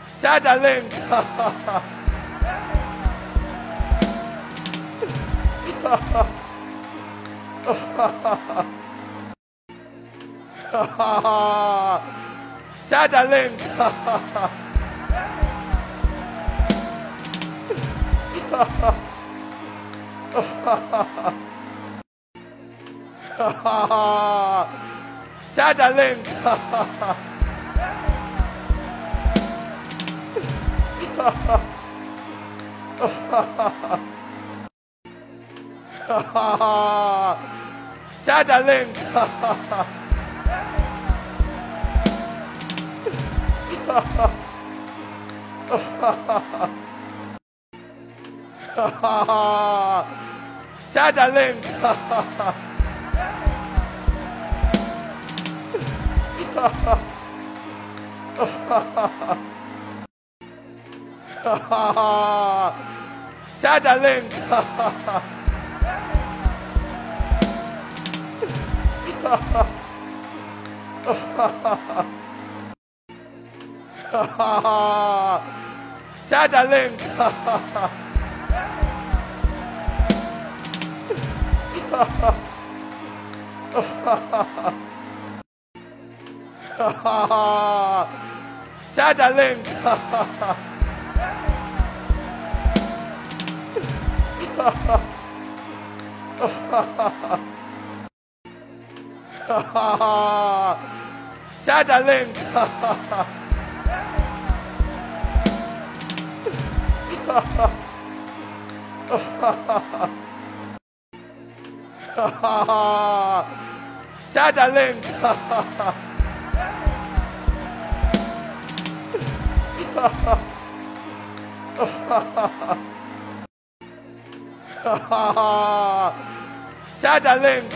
Send a link. Send a link. Send a link. Send a link. Send a link. Ha ha ha. Sadalink. Sadalink. Sadalink. Settling. Settling. Ha ha ha. Send a link.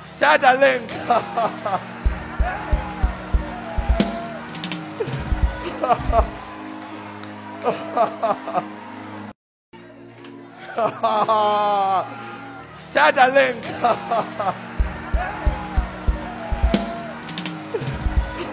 Send a link. Send a link.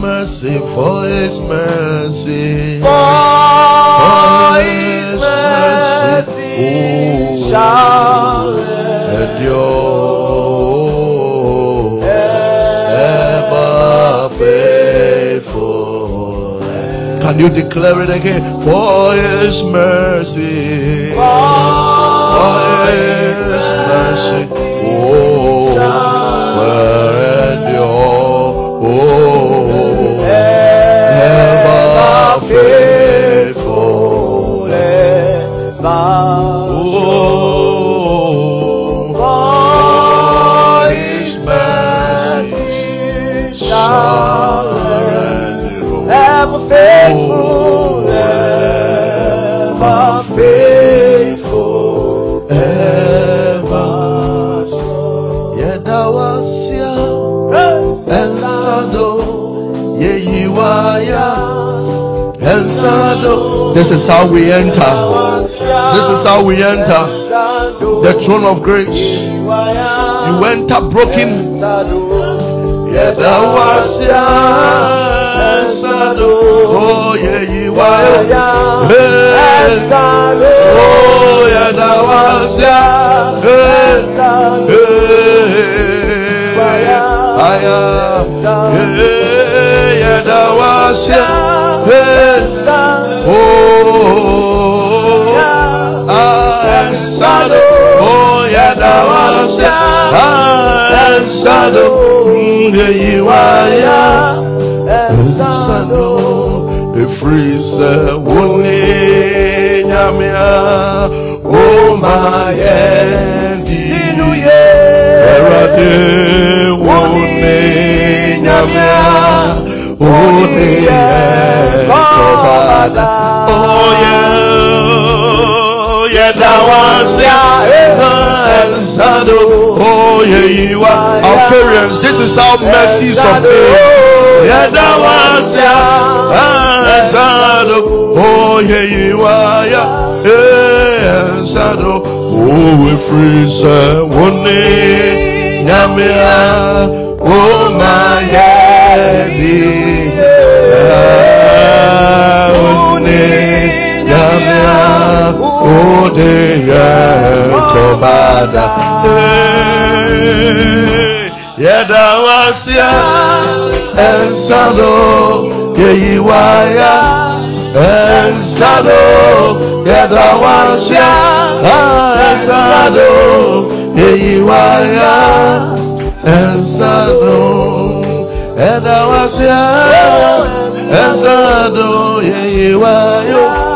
mercy, for his mercy, For his mercy. oh, shall your ever faithful. Can you declare it again? For his mercy, for his mercy, oh, This is how we enter. This is how we enter the throne of grace. You enter broken. Oh Yeyiwaya oh, Hey. Oh Yedawasia Hey. Hey. Aya Hey Yedawasia Hey Oh, ah, oh, ah, oh, Oh. Oh yeah, Yeah, that was yeah, Ensado. Oh yeah, you are yeah, Ensado. Oh we freeze one day, Nyamia. Oh my yeah, Yedawasia Ensado Yeyiwaya. Ensado Yedawasia Ensado Yeyiwaya. Ensado Yedawasia Ensado Yeyiwaya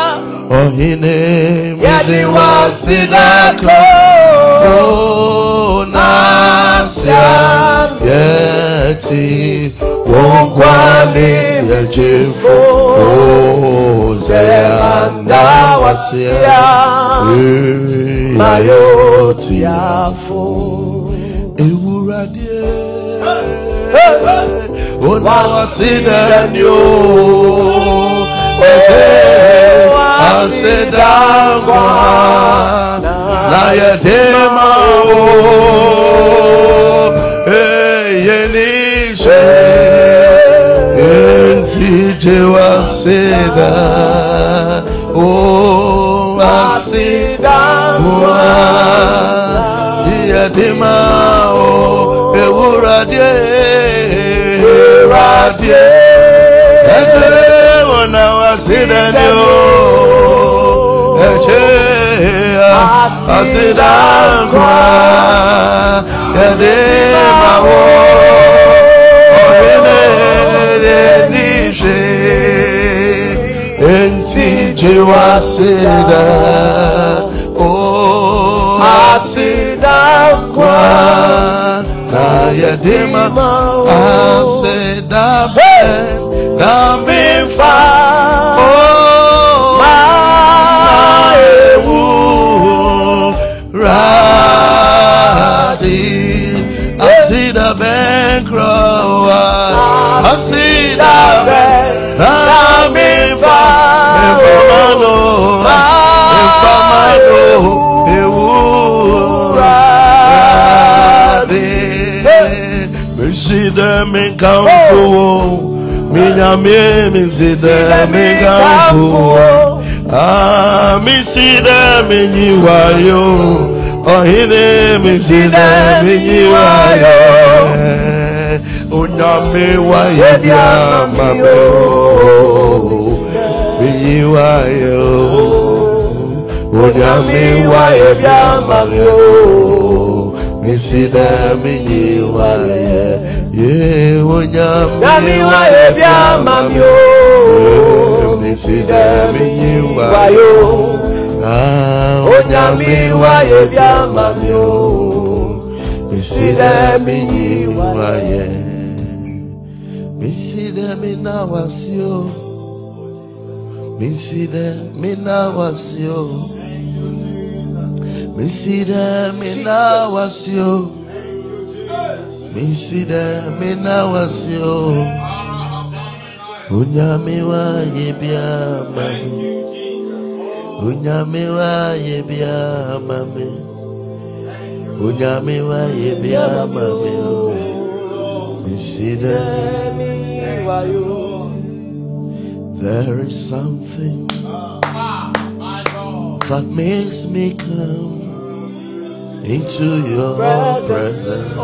Ohine Oh, Nasia Yeti Wongwani Yejifo Zeanda Wasia Mayoti Ewurade Ona wasida ni o Eje asida kwa Na yedema o Eye ni se Enti je wasida O asida kwa Yedema o Ewurade Ewurade Eje ona wasida ni o Eje asida kwa Yedema o Oyene Edishe Enti je wasida O asida kwa na yedema asida ben na mifa asida ben krowa asida ben na mifa efamano efamano ewu radi Misida mi kamfu Minyame misida mi kamfu Ah misida mi nyiwayo Ohine misida mi nyiwayo Onyame wa yedia mame o Mi nyiwayo Onyame wa ebia mamio. Misi da minyi wa ye. Onyame wa ebia mamio. Misi da minyi wa Wa ye. yo. Ah, Onyami wa ebia mamio. Misi da minyi wa ye. Misi da mina wasio. Misi da mina wasio. Misi da mina wasio. Misi da mina wasio. Unyami wa yebia mami. Unyami wa yebia mami. Unyami wa yebia mami. Misi da Nyami wa yo. There is something that makes me come into your presence.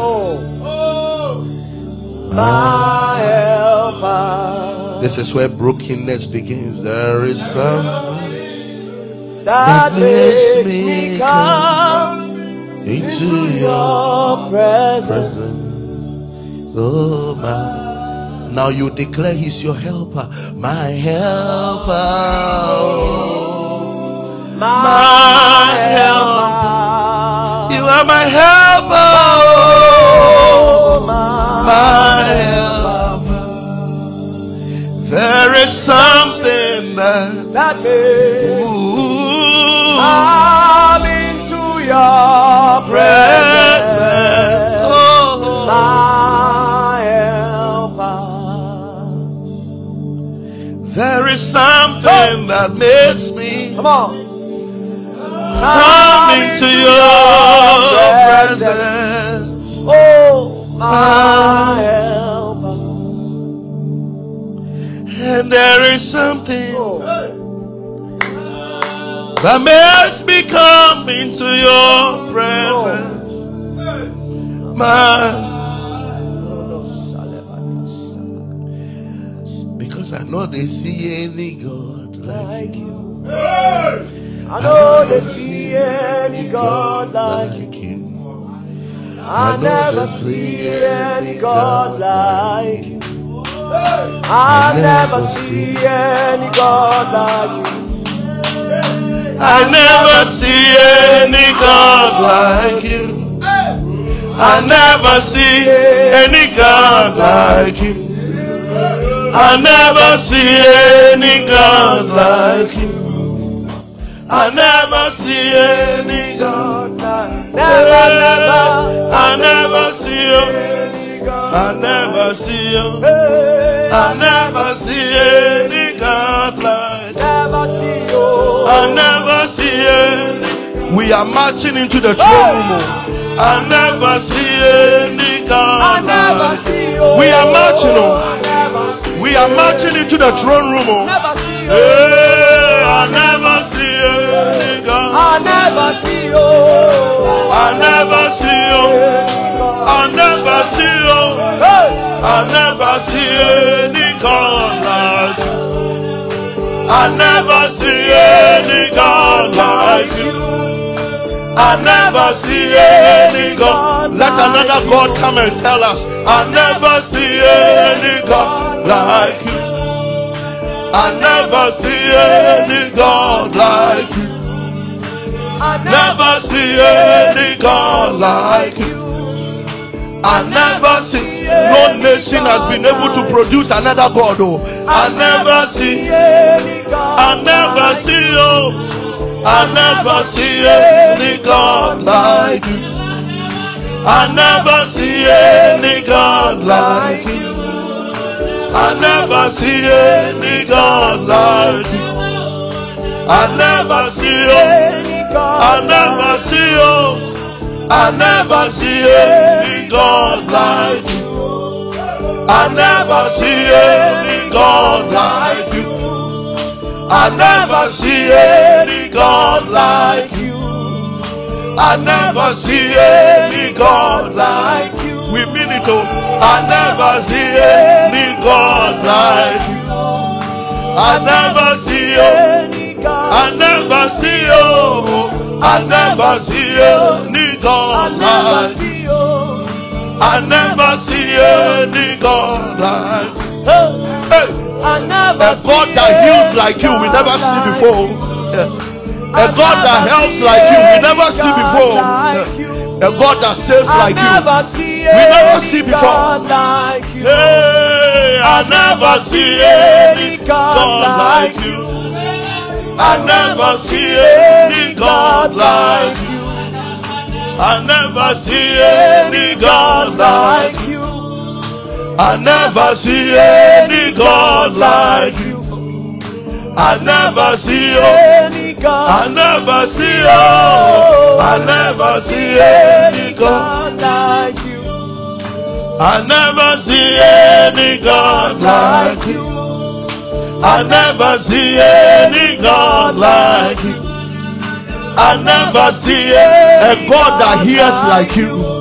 My helper. This is where brokenness begins. There is something That makes makes me me come into your presence. Oh, my. Now you declare He's your helper, my helper. My helper. You are my helper. Oh, my helper. There is something that That makes come into your presence. Oh, My helper. there is something that makes me Come on. come into your presence. Oh, my ah. helper. And there is something that makes me come into your presence. My Because I know they see any God like you. I know they see any God like you. I never see any God like you. I never see any God like you. I never see any God like you. I never see any God like you. I never see any God like you. I never see any God. like Never, never, I never see you. I never see you. I never see any God like you. I never see any. We are marching into the throne room. oh. I never see any God. I never see you. We are marching, oh. Never see We are marching into the throne room. oh. Never see you. Hey, I never see any God. I never see you. I never see you. I never see you. I never see any God like you. I never see any God like you. I never see any God. Let another God come and tell us. I never see any God like you. I never see any God like you. I Never see any God like you. I never see no nation has been able to produce another God. Oh, I never see. I never see you. I never see any God like you. I never see any God like you. I never see any God like you. I never see God. I never see you. I never see any God like you. I never see any God like you. I never see any God like you. I never see any God like you. We mean it all. I never see any God like you. I never see you. God. I never see you. I never see any I God never like see you. I never see any God like Hey. I never A God that heals like you, we never see before. A God that helps like you, we never see before. A God that saves like you. We never see before. God like you. Hey, I never see any God like you. I never see any God like you. I never see any God like you. I never see any God like you. I never see. Any I never see you. I never see any God. God like you. I never see any God like you. I never see any God like you. I never see a God that hears like you.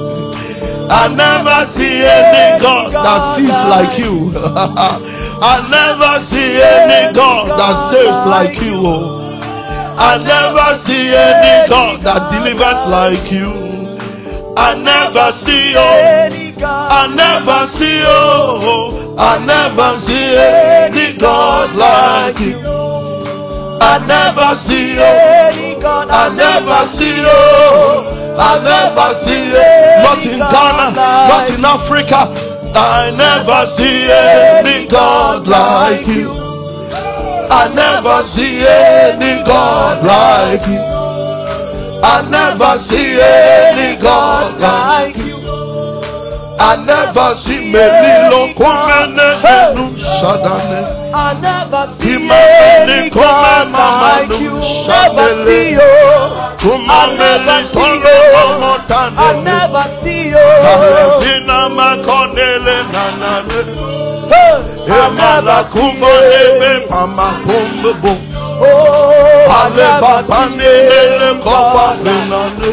I never see any God that sees like you. I never see any God that saves like you. I never see any God that delivers like you. I never see you. I never see you. I never see any God like you. I never see you. I never see you. I never see you. Not in Ghana, not in Africa. I never see any God like you. I never see any God like you. I never see any God like you. I never see Melilo Kumene Menu Shadane. I never see any God like you. Never see you. I never see you. I never see you. Kalevina Makonele Nanane. Hey, I never see Kufanebe you. Pama Kumbo. Oh, I never see any God like Finane.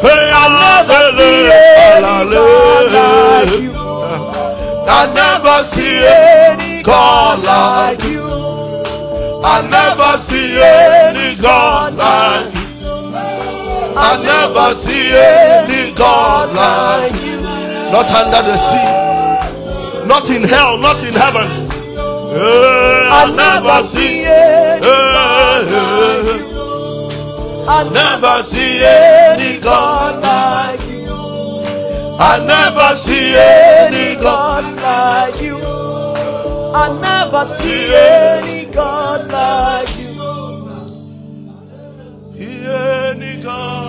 Hey, I never see Alele any God like Alale. you. I never see Any God like you. I never see any God like you. I never see any God like you. you. Not under the sea, not in hell, not in heaven. I never see, any God like you. I never see any God. Like you. I never see any God. God like you. I never see any God like you. Any God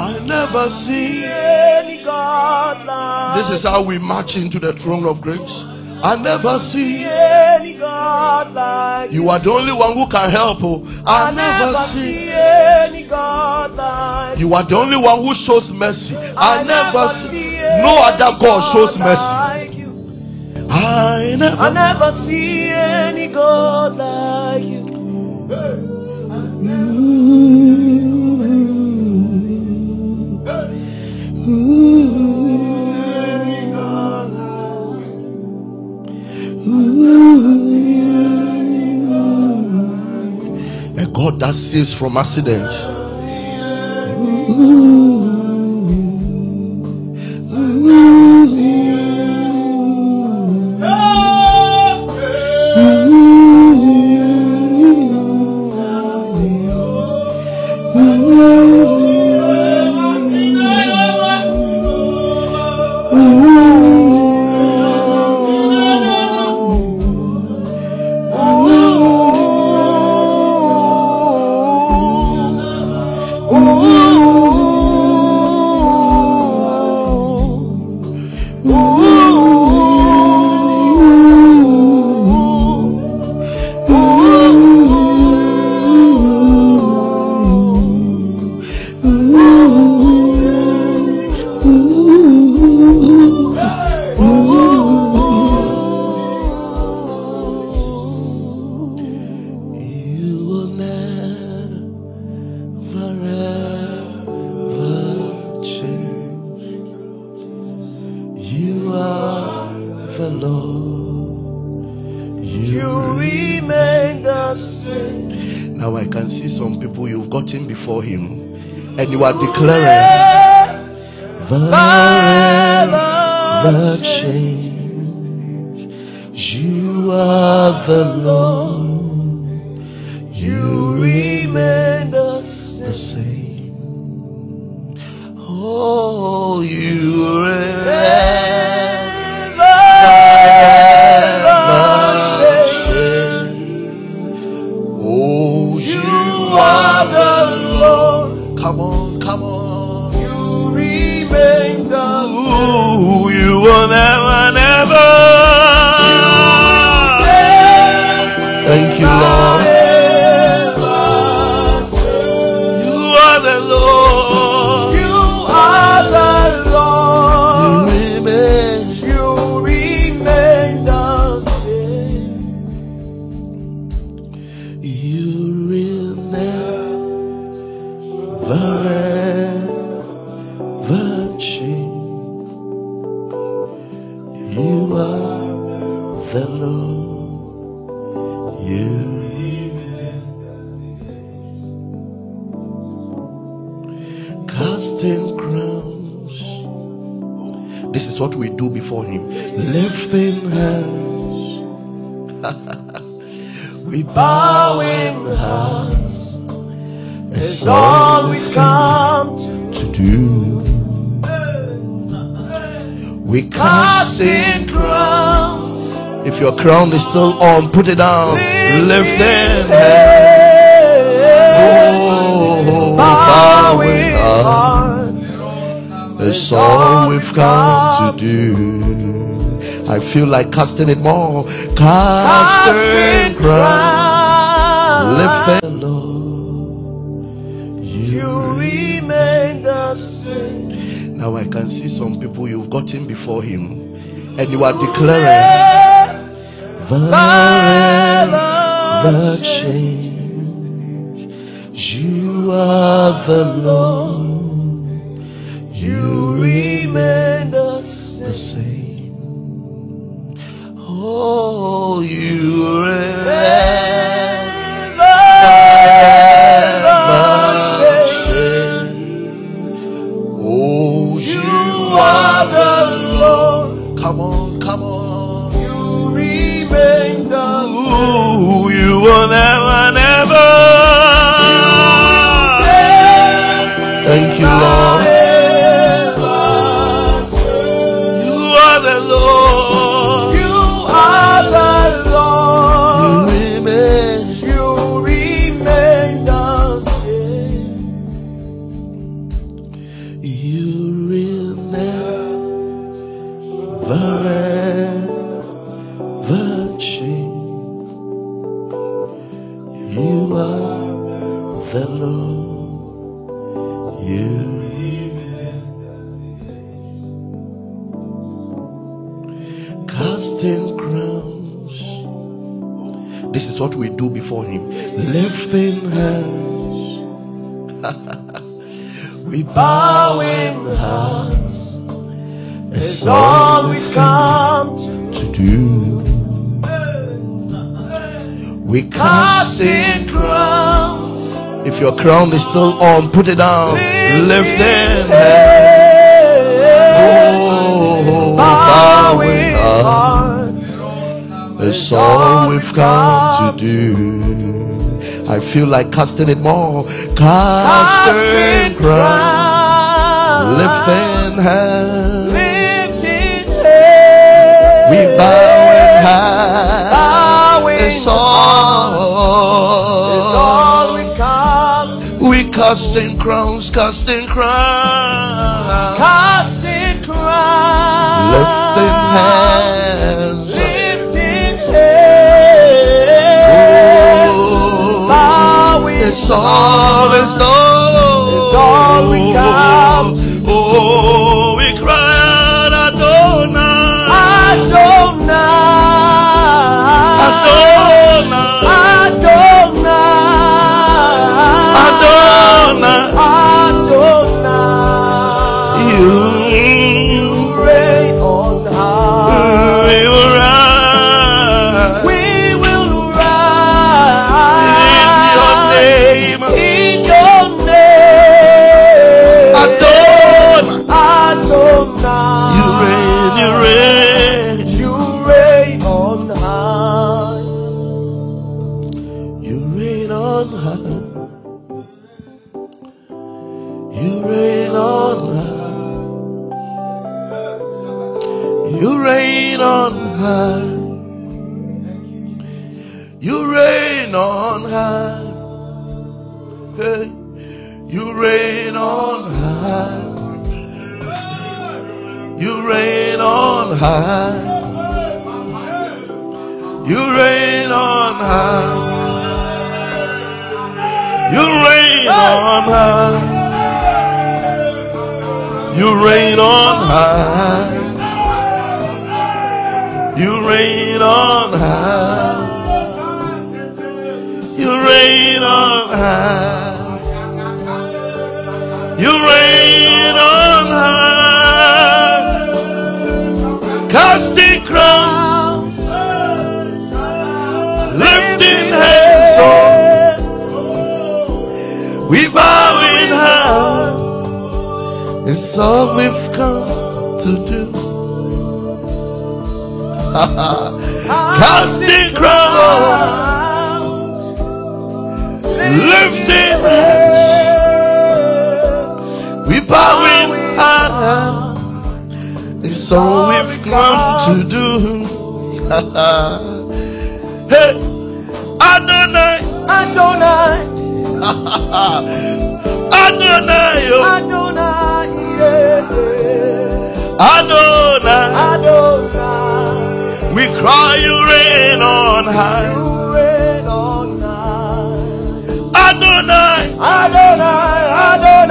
I never see. Any God like This is how we march into the throne of grace. I never see. any God like you. You are the only one who can help. oh. I, I never, never see. any God like You are the only one who shows mercy. I, never see. see No other God shows mercy. I never. I never see any God like you. A God that saves from accident. Ooh, ooh, ooh. Crown is still on, put it down. Lift it. Oh, Bowing hearts. It's all we've come to do. I feel like casting it more. Casting crown. Lift it, Lord. You remain the same. Now I can see some people you've gotten before him and you are declaring forever change. You are the Lord, You remain the same. the. Oh, you forever We bow in hearts It's all we've come to. do. We cast in crowns. If your crown is still on, put it down. Lift it. Oh, Bowing hearts. It's all we've come to do. I feel like casting it more. Casting Casting crown. crowns. Lifting hands. Lifting hands. We bow in high. Bowing It's all. It's all we've come. We casting crowns, casting crowns. Casting crowns. Lifting hands. It's all, it's all. It's all we come Oh, we cry out, Adonai. Adonai. Adonai. Adonai. Adonai. Adonai. You, high. You reign on high. You reign on high. You reign on high. You reign It's all we've come to do. Casting crowns, lifting hands, we bow in hands. It's all we've come to do. hey, Adonai, Adonai, Adonai, oh, Adonai, Adonai. Adonai, We cry you reign on high. you reign on high. Adonai, Adonai, Adonai,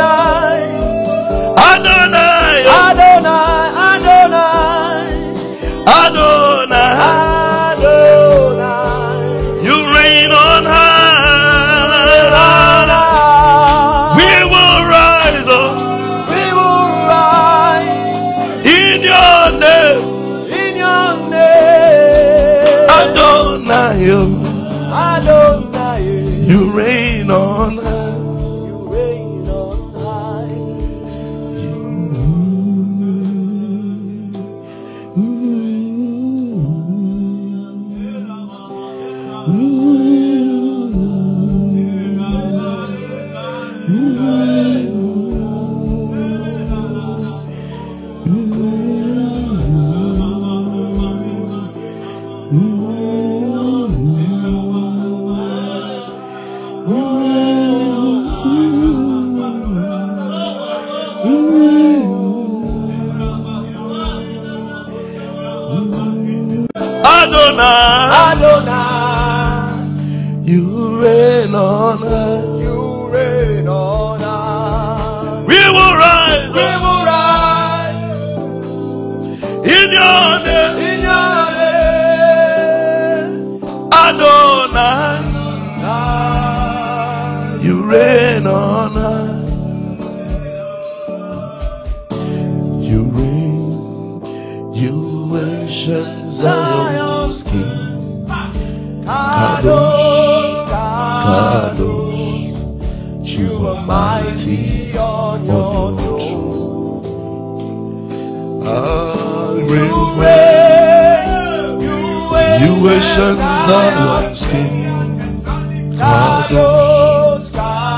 in your name. in your name. Adonai, Ah, you reign Zion's King. Kadosh,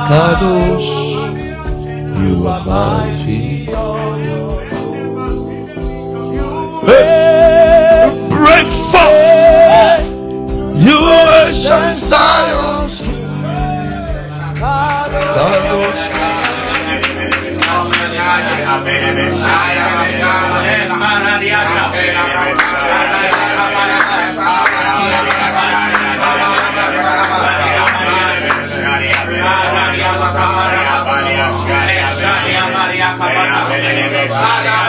Kadosh, you are mighty. Hey, break forth, you ancient Zion's King. Kadosh, Thank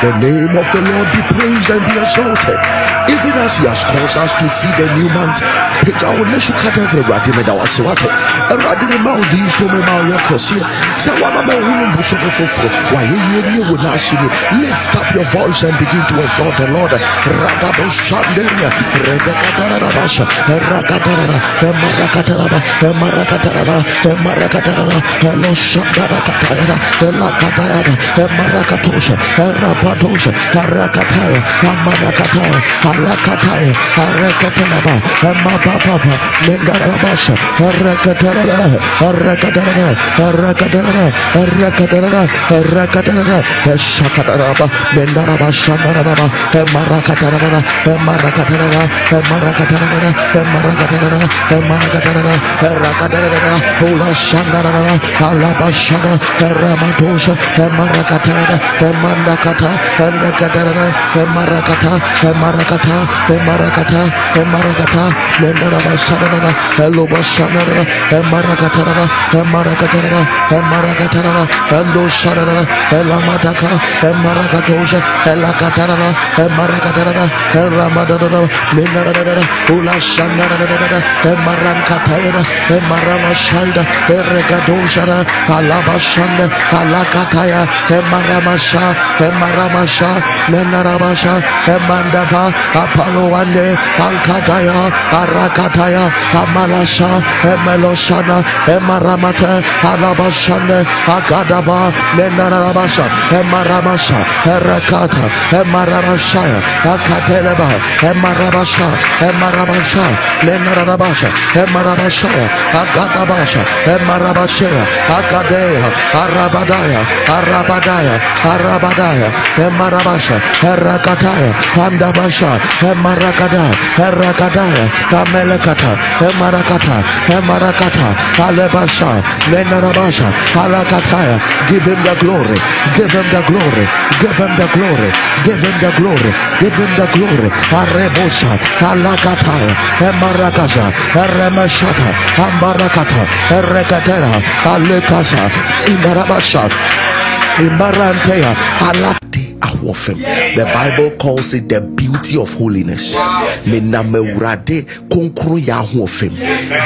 The name of the Lord be praised and be exalted. Even as He has caused us to see the new month. Pagya wo ne so kata sɛ awurade meda wase wate awurade me ma wo din so me mbosome foforɔ wayɛ yie nie wo naase ni lift up your voice and begin to exalt the lord ragabo sanderia redekatararabasha rakatarara marakataraba marakatarara marakatarara elo sandarakatayara elakatayara marakatosha rapatosha rakataya amarakataya alakataya arakatanaba mabababa mengarabasha rakatarara rakatarara rakatarara rakatarara rakatarara shakataraba mendaraba shandaraba marakatarara marakatarara marakatarara marakatarara marakatarara rakatarara ula shandarara alabashana ramatosha marakatara mandakata rakatarara marakata marakata marakata marakata mendaraba shandarara eloba shandarara marakatarara marakatarara marakatarara endo shandarara elamataka marakatosha elakatarara marakatarara ramadadara mendarara ula shandarara marankatayara maramashayda regadoshara alabashanda alakataya maramasha maramasha menarabasha mandava apalowande ankataya arakataya amalasha emeloshana emaramata alabashande akadaba menarabasha emaramasha erakata emaramashaya akateleba emarabasha emarabasha menarabasha emarabashaya akadabasha emarabashaya akadeya arabadaya arabadaya arabadaya emarabasha erakataya andabasha emarakada erakadaya amelekata emarakata emarakata alebasha menarabasha alakataya. Give him the glory give him the glory give him the glory give him the glory give him the glory. Arebosha alakataya emarakasha eremeshata ambarakata erekatera alekasha indarabasha Imarantea alati The Bible calls it the beauty of holiness.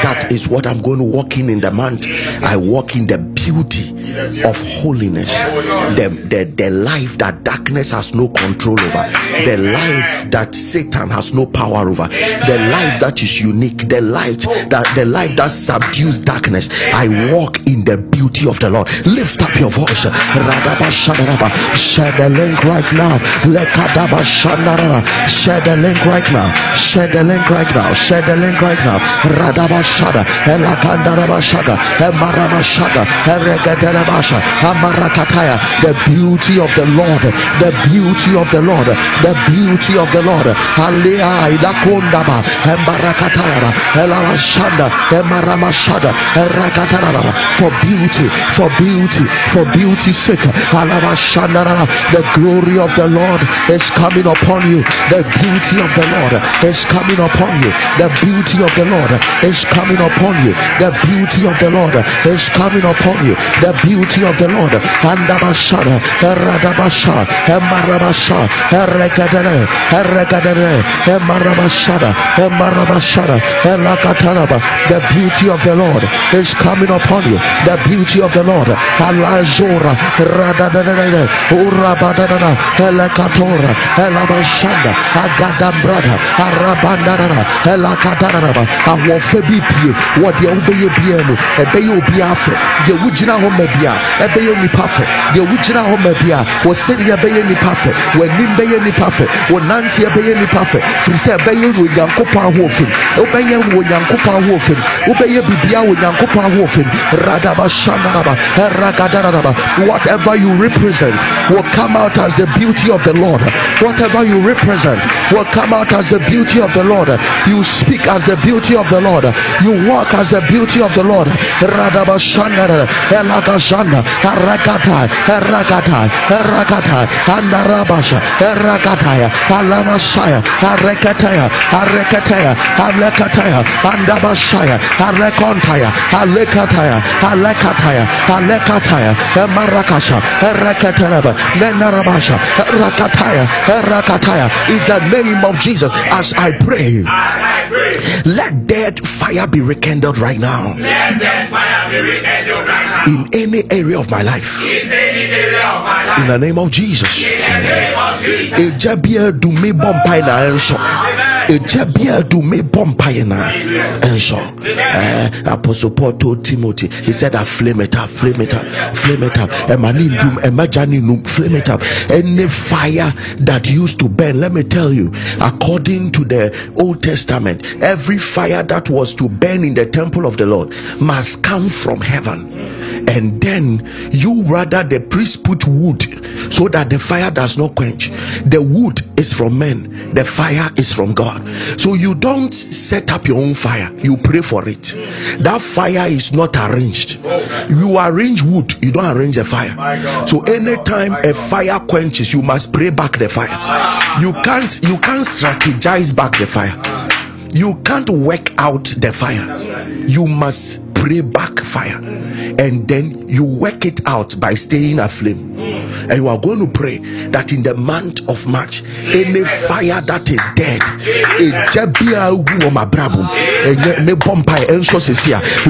That is what I'm going to walk in in the month. I walk in the beauty of holiness. The, the, the life that darkness has no control over. The life that Satan has no power over. The life that is unique. The light that the life that subdues darkness. I walk in the beauty of the Lord. Lift up your voice. Radaba shadaraba. Share the link right now. Lekadaba shandaraba. Share the link right now. Share the link right now. Share the link right now. Radaba shada. Elakandaraba shaga. Emarama shaga. Amarakataya. The beauty of the Lord. The beauty of the Lord. The beauty of the Lord. Alea idakondaba. Embarakataya. Elawashanda. Emarama Erakataraba. For beauty. For beauty. For beauty's sake. Alawashandarara. The glory of the Lord is coming upon you. The beauty of the Lord is coming upon you. The beauty of the Lord is coming upon you. The beauty of the Lord is coming upon upon you. The beauty of the Lord. Andabashara, Radabasha, Emarabasha, Erekadere, Erekadere, Emarabashara, Emarabashara, Elakataraba. The beauty of the Lord is coming upon you. The beauty of the Lord. Alazora, Radadadada, Urabadadada, Elakatora, Elabashanda, Agadambrada, Arabandara, Elakataraba, Awofe bipie, what the obey no, bia ɛbɛyɛ nipa fɛ deɛ wogyina hɔ ma bia wɔ sɛdeɛ ɛbɛyɛ nipa fɛ w'anim bɛyɛ nipa fɛ wɔ nanteɛ bɛyɛ nipa fɛ firi sɛ ɛbɛyɛ wɔ nyankopɔn ahoɔfɛ mu wobɛyɛ wɔ nyankopɔn ahoɔfɛ mu wobɛyɛ bibia wɔ nyankopɔn ahoɔfɛ mu radaba shandaraba ragadaraba whatever you represent will come out as the beauty of the Lord. Whatever you represent will come out as the beauty of the Lord. You speak as the beauty of the Lord. You walk as the beauty of the Lord. Radabashandara elagazana arakata arakata arakata andarabasha arakataya alamasaya arekataya arekataya alekataya andabashaya alekontaya alekataya alekataya alekataya emarakasha ereketeleba nenarabasha rakataya rakataya in the name of Jesus as I pray let dead fire be rekindled right now. Let that fire be rekindled right now. In any area of my life. In the name of Jesus. In the me bompai na enso. Me bompai na enso. Eh, Apostle Paul told Timothy, he said, I flame it up, flame it up, flame it up. Eh, Emani dum, emajani eh, num, flame it up. Any fire that used to burn, let me tell you, according to the Old Testament, every fire that was to burn in the temple of the Lord must come from heaven. And then you rather the priest put wood so that the fire does not quench. The wood is from men, the fire is from God. So you don't set up your own fire, you pray for it. That fire is not arranged. You arrange wood, you don't arrange a fire. So anytime a fire quenches, you must pray back the fire. You can't you can't strategize back the fire. You can't work out the fire. You must pray back fire and then you work it out by staying aflame. And you are going to pray that in the month of March any fire that is dead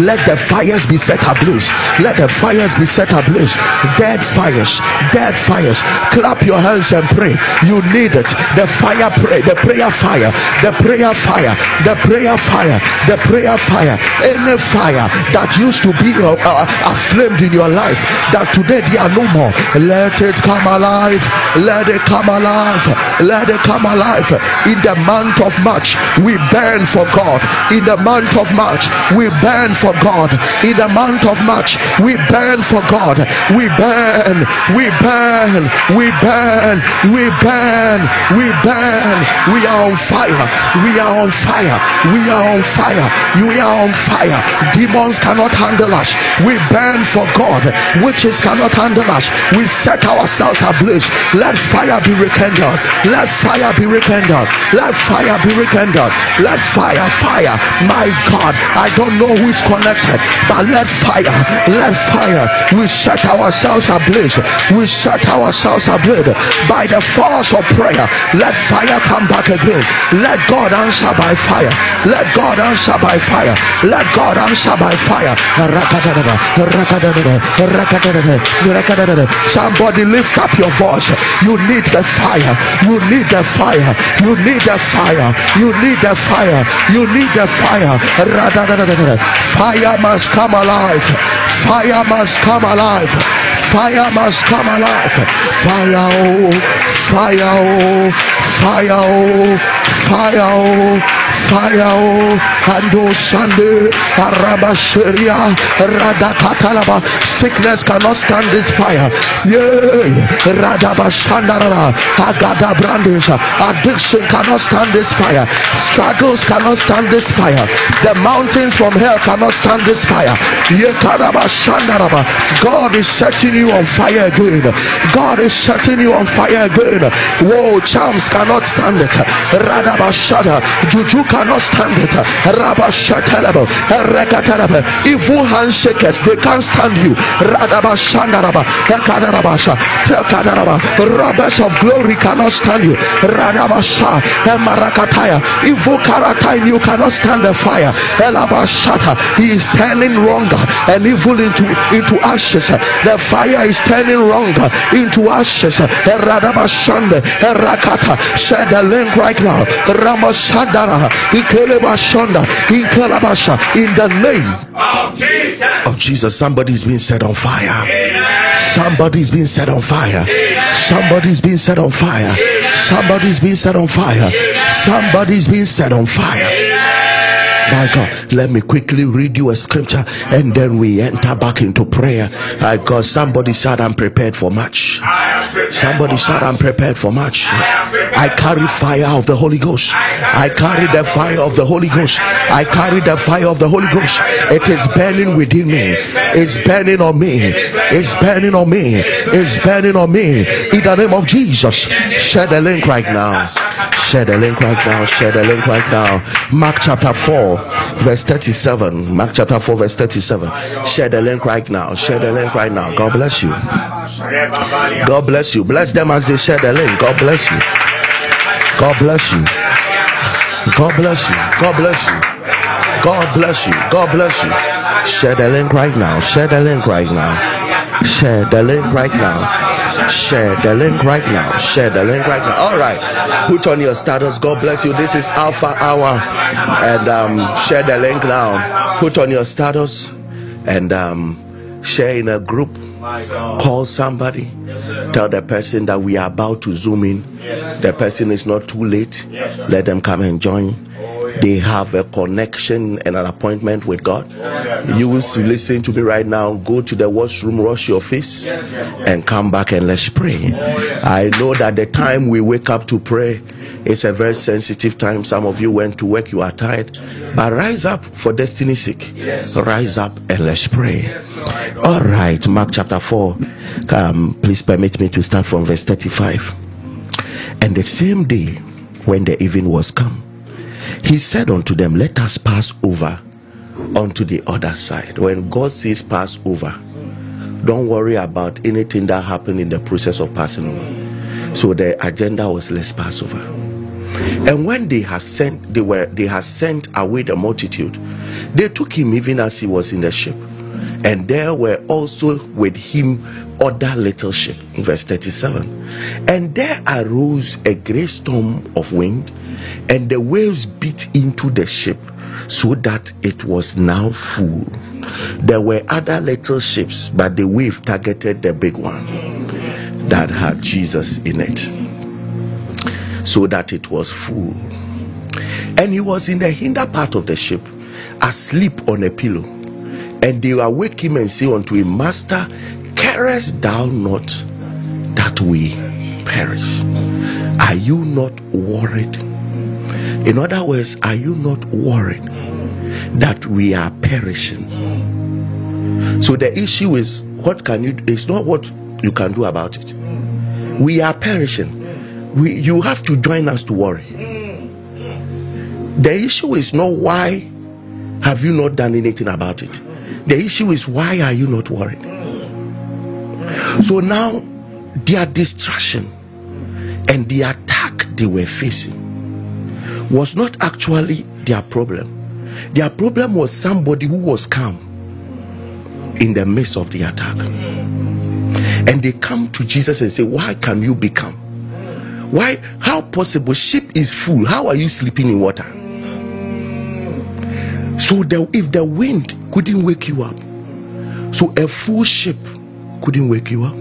let the fires be set ablaze. Let the fires be set ablaze. Dead fires dead fires. Clap your hands and pray. You need it. The fire pray the prayer fire the prayer fire the prayer fire the prayer fire. Any fire that used to be uh, uh, aflamed in your life that today they are no more. Let it come alive. Let it come alive. Let it come alive. In the month of march we burn for god. In the month of march we burn for god. In the month of march we burn for god. We burn we burn we burn we burn we burn. We are on fire. We are on fire. We are on fire. We are on fire. Demons cannot handle us. We burn for god. Witches cannot handle us. We set ourselves ablaze. Let fire be rekindled. Let fire be rekindled. Let fire be rekindled. Let fire fire. My god i don't know who is connected but let fire let fire. We set ourselves ablaze. We set ourselves ablaze by the force of prayer. Let fire come back again. Let god answer by fire. Let god answer by fire. Let god answer by fire. Rakadadada, rakadadada. somebody lift up your voice. You need the fire. You need the fire. You need the fire. You need the fire. You need the fire. Fire must come alive. Fire must come alive. Fire must come alive. Fire oh fire oh fire oh fire oh fire oh ando shande arabasheria radakatalaba sickness cannot stand this fire. Yeah radabashandara agada brandish addiction cannot stand this fire. Struggles cannot stand this fire. The mountains from hell cannot stand this fire. Yekarabashandaraba god is setting you on fire again. God is setting you on fire again. Whoa charms cannot stand it. Radabashada juju cannot stand it. Rabashatalaba, Rekatalaba. Evil handshakers, they can't stand you. Radabashandaraba, Kadarabasha, Kadaraba, robbers of glory cannot stand you. Radabasha, Marakataya, evil character you cannot stand the fire. Elabashata, he is turning wrong and evil into into ashes. The fire is turning wrong into ashes. Radabashande, Rakata, shed the link right now. Ikelabasha, in the name of Jesus. of Jesus. Somebody's being set on fire. Somebody's being set on fire. Somebody's being set on fire. Somebody's being set on fire. Somebody's being set on fire. My God, let me quickly read you a scripture and then we enter back into prayer. My God, somebody said, I'm prepared for much. I Somebody said. I'm prepared for much. I carry fire of the Holy Ghost. I carry the fire of the Holy Ghost. I carry the fire of the Holy Ghost. It is burning within me. It's burning on me. It's burning on me. It's burning on me. In the name of Jesus. Share the link right now. Share the link right now. Share the link right now. Mark chapter 4, verse 37. Mark chapter 4, verse 37. Share the link right now. Share the link right now. God bless you. God bless you. Bless them as they share the link. God bless you. God bless you. God bless you. God bless you. God bless you. God bless you. Share the link right now. Share the link right now. Share the link right now. Share the link right now. Share the link right now. All right. Put on your status. God bless you. This is Alpha Hour. And um, share the link now. Put on your status and um, share in a group. Call somebody. Tell the person that we are about to zoom in. The person is not too late. Let them come and join. They have a connection and an appointment with God. You will listen to me right now. Go to the washroom, wash your face, and come back and let's pray. I know that the time we wake up to pray is a very sensitive time. Some of you went to work, you are tired, but rise up for destiny's sake. Rise up and let's pray. All right, Mark chapter 4. Um, please permit me to start from verse 35. And the same day, when the evening was come, he said unto them, Let us pass over onto the other side. When God says pass over, don't worry about anything that happened in the process of passing over. So the agenda was let's pass over. And when they had sent, they were they had sent away the multitude, they took him even as he was in the ship. And there were also with him other little ship. Verse 37. And there arose a great storm of wind, and the waves beat into the ship, so that it was now full. There were other little ships, but the wave targeted the big one that had Jesus in it so that it was full. And he was in the hinder part of the ship, asleep on a pillow. And they awake him and say unto him, Master, carest thou not that we perish? Are you not worried? In other words, are you not worried that we are perishing? So the issue is what can you it's not what you can do about it. We are perishing. We you have to join us to worry. The issue is not why have you not done anything about it. The issue is why are you not worried? So now their distraction and the attack they were facing was not actually their problem. Their problem was somebody who was calm in the midst of the attack. And they come to Jesus and say, Why can you be calm? Why? How possible? Ship is full. How are you sleeping in water? So the, if the wind couldn't wake you up, so a full ship couldn't wake you up.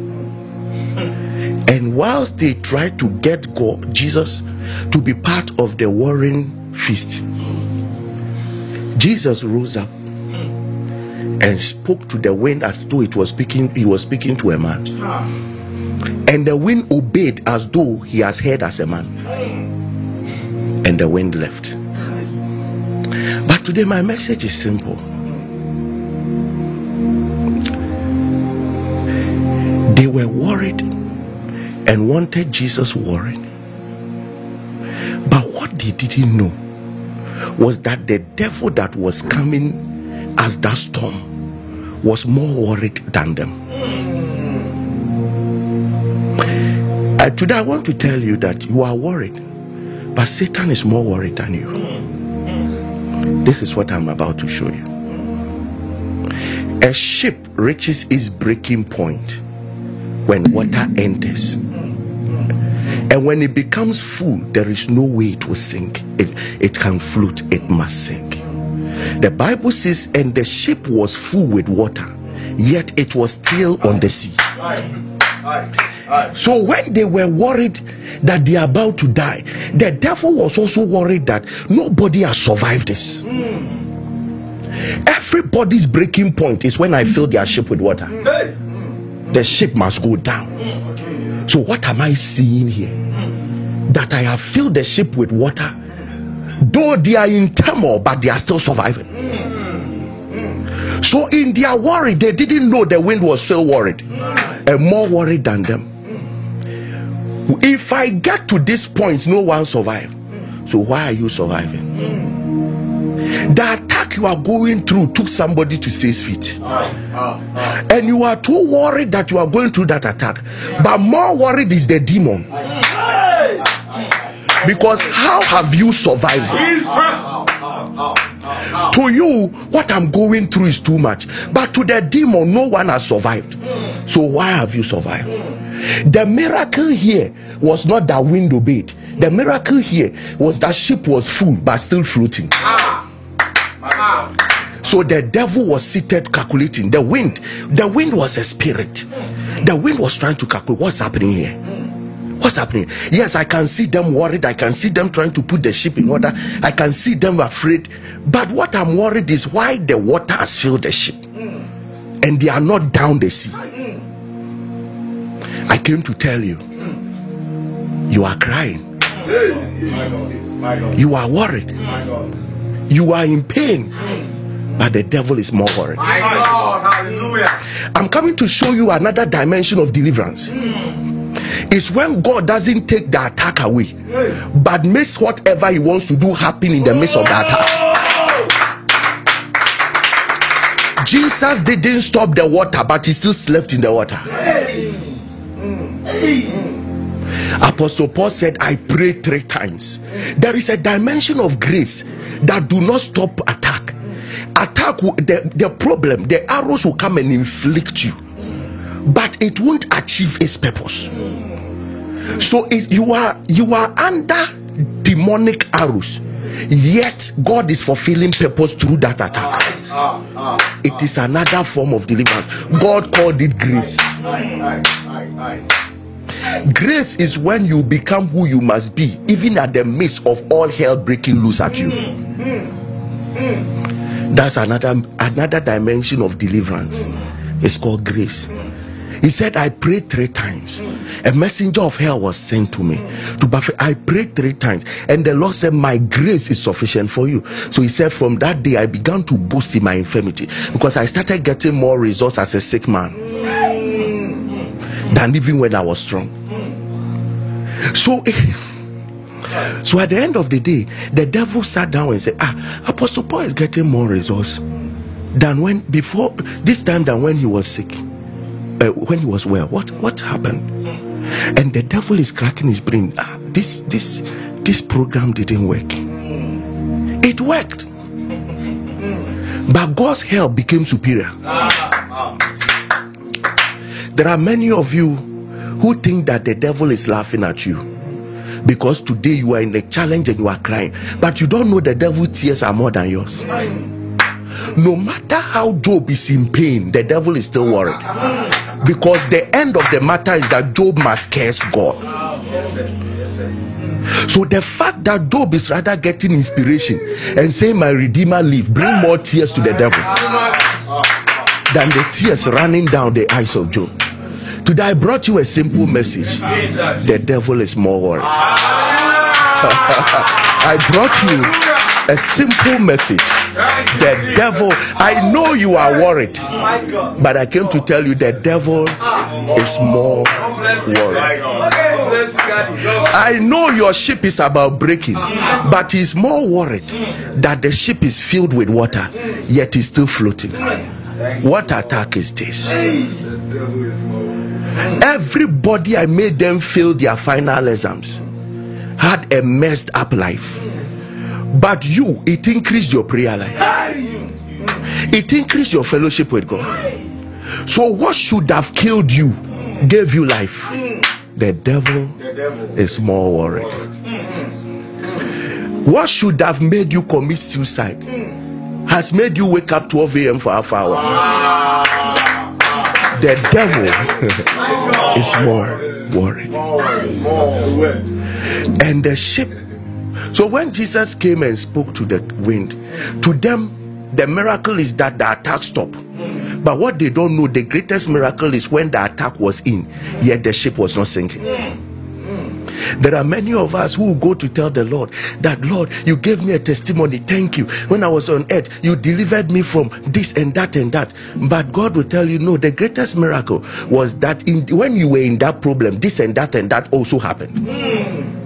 And whilst they tried to get God, Jesus to be part of the warring feast, Jesus rose up and spoke to the wind as though it was speaking, he was speaking to a man. And the wind obeyed as though he has heard as a man. And the wind left. But today, my message is simple. And wanted Jesus worried. But what they didn't know was that the devil that was coming as that storm was more worried than them. Uh, today, I want to tell you that you are worried, but Satan is more worried than you. This is what I'm about to show you. A ship reaches its breaking point when water enters. And when it becomes full, there is no way it will sink. It, it can float, it must sink. The Bible says, and the ship was full with water, yet it was still on the sea. So when they were worried that they are about to die, the devil was also worried that nobody has survived this. Everybody's breaking point is when I fill their ship with water. The ship must go down. Mm, so what am I seeing here? That I have filled the ship with water. Though they are in turmoil, but they are still surviving. So in their worry, they didn't know the wind was still worried and more worried than them. If I get to this point, no one survive. So why are you surviving? The attack you are going through took somebody to six feet. And you are too worried that you are going through that attack. But more worried is the demon. Because how have you survived? To you, what I'm going through is too much. But to the demon, no one has survived. So why have you survived? The miracle here was not that wind obeyed. The miracle here was that ship was full but still floating. So the devil was seated calculating the wind. The wind was a spirit. The wind was trying to calculate what's happening here. What's happening? Yes, I can see them worried. I can see them trying to put the ship in order. I can see them afraid. But what I'm worried is why the water has filled the ship and they are not down the sea. I came to tell you, you are crying. You are worried. You are in pain. But the devil is more worried. My God, hallelujah. I'm coming to show you another dimension of deliverance. It's when God doesn't take the attack away, but makes whatever He wants to do happen in the midst of the attack. Jesus didn't stop the water, but he still slept in the water. Apostle Paul said, I prayed three times. There is a dimension of grace that do not stop attack. Attack the, the problem, the arrows will come and inflict you, but it won't achieve its purpose. So it, you are you are under demonic arrows, yet God is fulfilling purpose through that attack. It is another form of deliverance. God called it grace. Grace is when you become who you must be, even at the midst of all hell breaking loose at you. That's another another dimension of deliverance. It's called grace. He said, I prayed three times. A messenger of hell was sent to me. To buffet. I prayed three times. And the Lord said, My grace is sufficient for you. So he said, From that day, I began to boast in my infirmity because I started getting more results as a sick man than even when I was strong. So, so at the end of the day, the devil sat down and said, Ah, Apostle Paul is getting more results than when before this time than when he was sick. Uh, when he was well, what what happened? And the devil is cracking his brain. Ah, this this this program didn't work. It worked, but God's help became superior. There are many of you who think that the devil is laughing at you because today you are in a challenge and you are crying, but you don't know the devil's tears are more than yours. No matter how Job is in pain, the devil is still worried because the end of the matter is that Job must curse God. So the fact that Job is rather getting inspiration and saying, My Redeemer live, bring more tears to the devil than the tears running down the eyes of Job. Today I brought you a simple message. The devil is more worried. I brought you a simple message. The devil, I know you are worried, but I came to tell you the devil is more worried. I know your ship is about breaking, but he's more worried that the ship is filled with water, yet he's still floating. What attack is this? Everybody I made them fail their final exams had a messed up life. But you, it increased your prayer life. It increased your fellowship with God. So what should have killed you gave you life. The devil is more worried. What should have made you commit suicide has made you wake up 12 a.m. for Alpha Hour. The devil is more worried. And the ship. So when Jesus came and spoke to the wind, to them, the miracle is that the attack stopped. But what they don't know, the greatest miracle is when the attack was in, yet the ship was not sinking. There are many of us who go to tell the Lord that, Lord, you gave me a testimony. Thank you. When I was on earth, you delivered me from this and that and that. But God will tell you, no, the greatest miracle was that in, when you were in that problem, this and that and that also happened.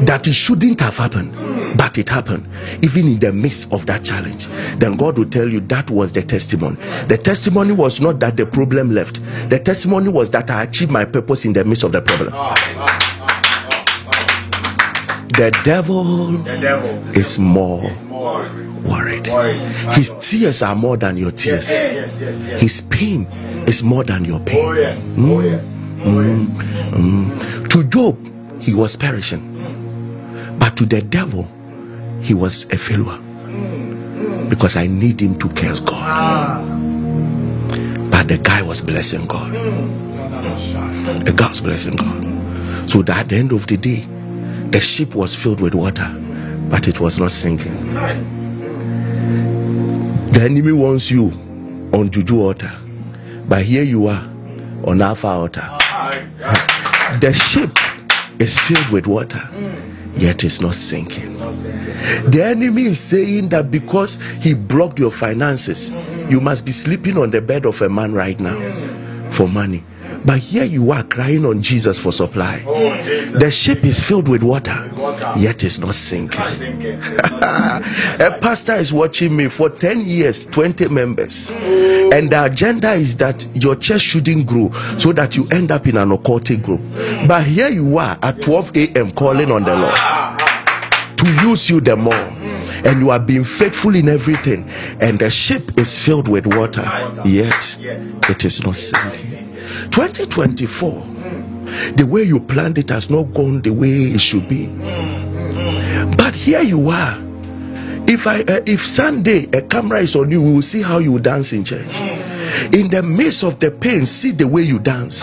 That it shouldn't have happened but it happened. Even in the midst of that challenge then god will tell you that was the testimony. The testimony was not that the problem left. The testimony was that i achieved my purpose in the midst of the problem. The devil, The devil is more worried. His tears are more than your tears. His pain is more than your pain. Oh. Oh mm. yes. Oh yes. Mm. Mm. to job he was perishing but to the devil he was a failure. Because i need him to curse god. But the guy was blessing god. The guy was blessing god. So that at the end of the day the ship was filled with water but it was not sinking. The enemy wants you on juju water, but here you are on alpha water. the ship is filled with water yet it's not sinking. The enemy is saying that because he blocked your finances you must be sleeping on the bed of a man right now for money but here you are crying on jesus for supply. Oh Jesus. the ship is filled with water yet it's not sinking. A pastor is watching me for 10 years 20 members. Mm. And the agenda is that your church shouldn't grow so that you end up in an occultic group. Mm. But here you are at 12 a.m calling on the lord to use you the more. Mm. And you are being faithful in everything. And the ship is filled with water yet it is not sinking 2024 the way you planned it has not gone the way it should be. But here you are. If i uh, if sunday a camera is on you we will see how you dance in church. In the midst of the pain see the way you dance.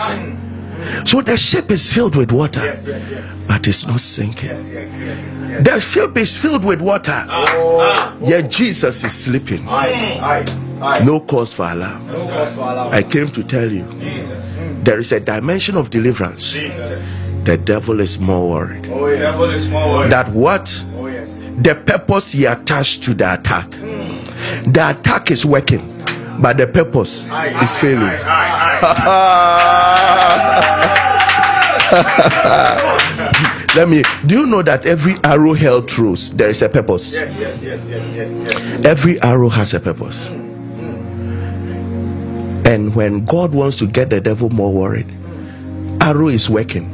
So the ship is filled with water Yes, yes, yes. but it's not sinking. Yes, yes, yes. yes. the ship is filled with water Oh, yet jesus is sleeping. I, I, I. no cause for alarm No cause for alarm. i came to tell you Jesus. Hmm. there is a dimension of deliverance Jesus. the devil is more worried Oh yes. Is more worried. that what Oh yes. the purpose he attached to the attack hmm. the attack is working but the purpose is failing let me do you know that every arrow held throws there is a purpose Yes, yes, yes, yes, yes, yes. every arrow has a purpose hmm. And when god wants to get the devil more worried arrow is working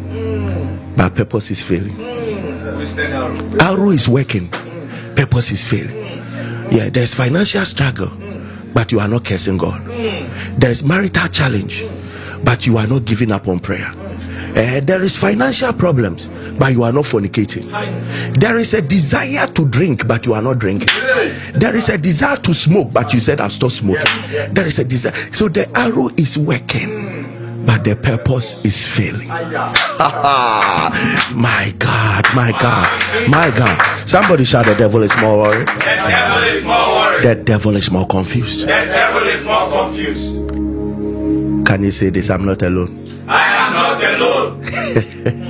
but purpose is failing. Arrow is working purpose is failing. Yeah there's financial struggle but you are not cursing god. There's marital challenge but you are not giving up on prayer Eh, there is financial problems but you are not fornicating there is a desire to drink but you are not drinking there is a desire to smoke but you said i've stopped smoking yes. there is a desire so the arrow is working but the purpose is failing my God, my God, my God. Somebody shout, The devil is more worried. The devil is more worried. The devil is more confused. The devil is more confused. Can you say this? I'm not alone. I am not alone.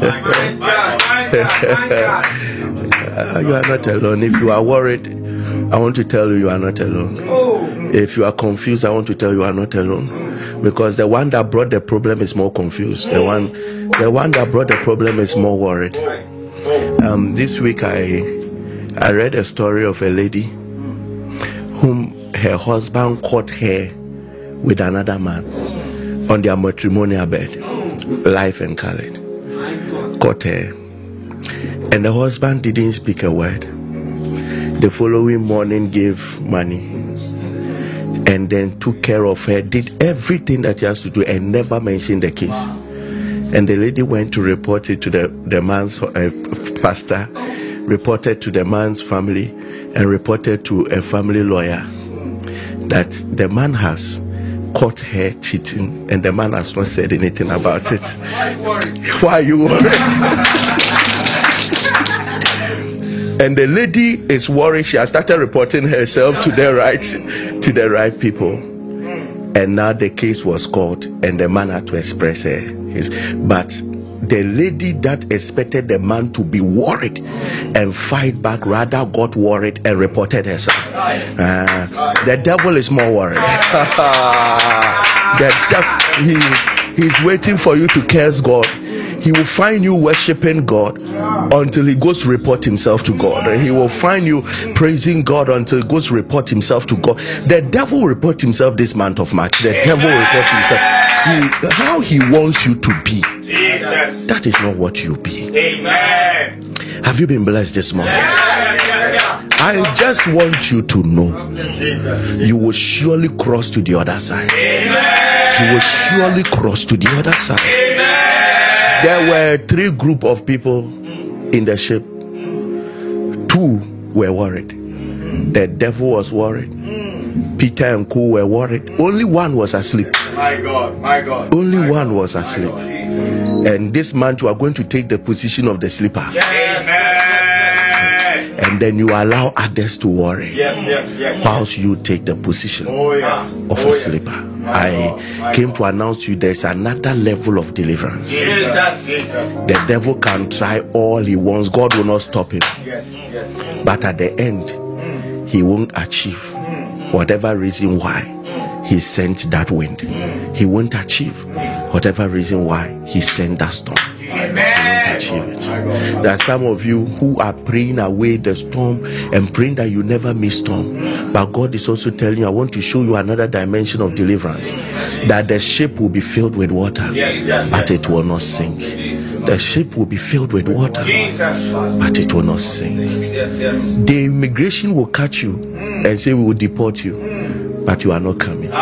my God, my God, my God. You are not alone. If you are worried, I want to tell you you are not alone. If you are confused, I want to tell you you are not alone. Because the one that brought the problem is more confused. The one, the one that brought the problem is more worried. Um, this week I, I read a story of a lady whom her husband caught her with another man on their matrimonial bed, life and colored. Caught her, and the husband didn't speak a word. The following morning, gave money and then took care of her, did everything that he has to do, and never mentioned the case. And the lady went to report it to the, the man's uh, pastor, reported to the man's family, and reported to a family lawyer that the man has caught her cheating, and the man has not said anything about it. Why are you worried? and the lady is worried she has started reporting herself to the right to the right people and now the case was called and the man had to express her his but the lady that expected the man to be worried and fight back rather got worried and reported herself. Uh, the devil is more worried. The devil he, he's waiting for you to curse god he will find you worshiping God until he goes to report himself to God. And he will find you praising God until he goes to report himself to God. The devil will report himself this month of March. The devil will report himself. He, how he wants you to be. Jesus. That is not what you be. Amen. Have you been blessed this morning? I just want you to know you will surely cross to the other side. You will surely cross to the other side. There were three group of people in the ship. Two were worried. The devil was worried. Peter and Co were worried. Only one was asleep. My God. My God. Only My one God. was asleep. And this month you are going to take the position of the sleeper. Amen. And then you allow others to worry. Yes, yes, yes. Whilst you take the position Oh, yes. of oh, a sleeper. My I came to announce to you there's another level of deliverance. Jesus. Jesus. The devil can try all he wants, God will not stop him. Yes, yes. But at the end, he won't achieve whatever reason why he sent that wind. He won't achieve whatever reason why he sent that storm. Won't achieve it. There are some of you who are praying away the storm and praying that you never miss storm. But God is also telling you, I want to show you another dimension of deliverance. That the ship will be filled with water, but it will not sink. The ship will be filled with water, but it will not sink. The immigration will catch you and say we will deport you but you are not coming.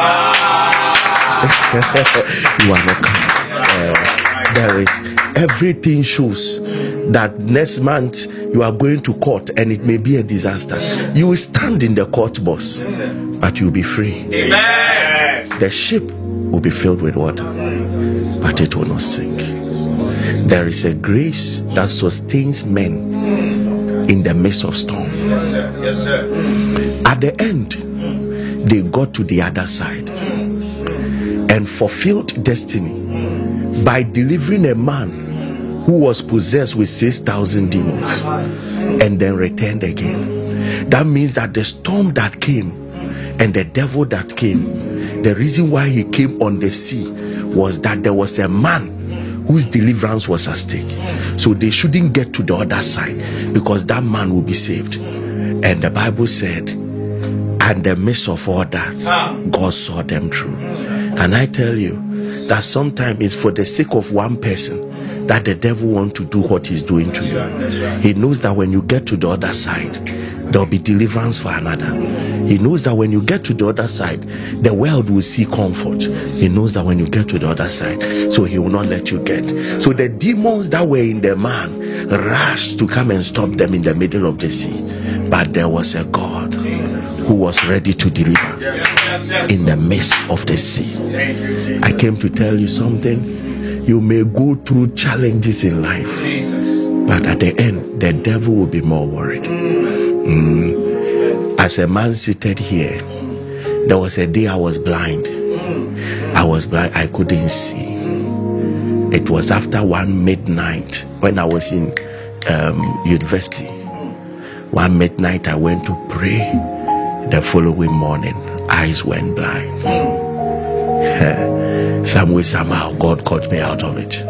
You are not coming. Uh, there is everything shows that next month you are going to court and it may be a disaster you will stand in the court box but you'll be free Amen. the ship will be filled with water but it will not sink there is a grace that sustains men in the midst of storm Yes, sir. Yes, sir. At the end, they got to the other side and fulfilled destiny by delivering a man who was possessed with 6,000 demons and then returned again. That means that the storm that came and the devil that came, the reason why he came on the sea was that there was a man whose deliverance was at stake. So they shouldn't get to the other side because that man will be saved. And the Bible said, and the midst of all that, God saw them through. And I tell you that sometimes it's for the sake of one person that the devil wants to do what he's doing to you. He knows that when you get to the other side, there'll be deliverance for another. He knows that when you get to the other side, the world will see comfort. He knows that when you get to the other side, so he will not let you get. So the demons that were in the man rushed to come and stop them in the middle of the sea. But there was a God who was ready to deliver in the midst of the sea. Thank you, Jesus. I came to tell you something. You may go through challenges in life, Jesus. but at the end, the devil will be more worried. Mm. As a man seated here, there was a day I was blind. I was blind, I couldn't see. It was after one midnight when I was in um, university. One midnight, I went to pray. The following morning, eyes went blind. Some way, somehow, God caught me out of it.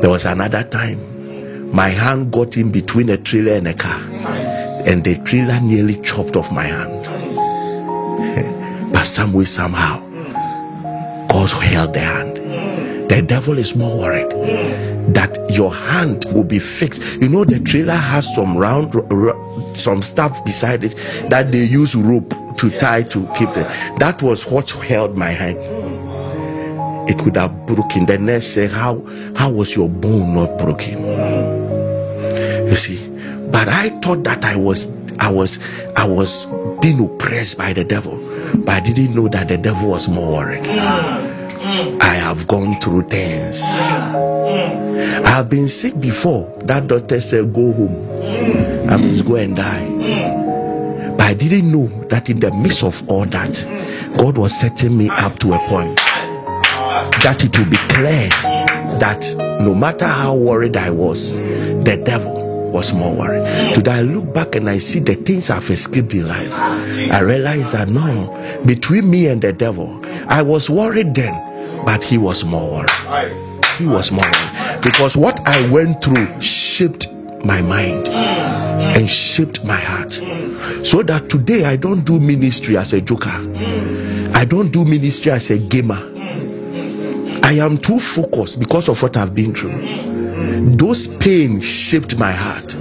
There was another time, my hand got in between a trailer and a car, and the trailer nearly chopped off my hand. But some way, somehow, God held the hand. The devil is more worried that your hand will be fixed. You know, the trailer has some round, some stuff beside it that they use rope to tie to keep it. That was what held my hand. It could have broken. The nurse said, "How how was your bone not broken?" You see, but I thought that I was I was I was being oppressed by the devil, but I didn't know that the devil was more worried. I have gone through things. I have been sick before. That doctor said, Go home. I must go and die. But I didn't know that in the midst of all that, God was setting me up to a point that it will be clear that no matter how worried I was, the devil was more worried. Today I look back and I see the things I've escaped in life. I realize that no, between me and the devil, I was worried then, but he was more worried. He was more worried because what I went through shaped my mind and shaped my heart. So that today I don't do ministry as a joker. I don't do ministry as a gamer. I am too focused because of what I've been through. Those pains shaped my heart.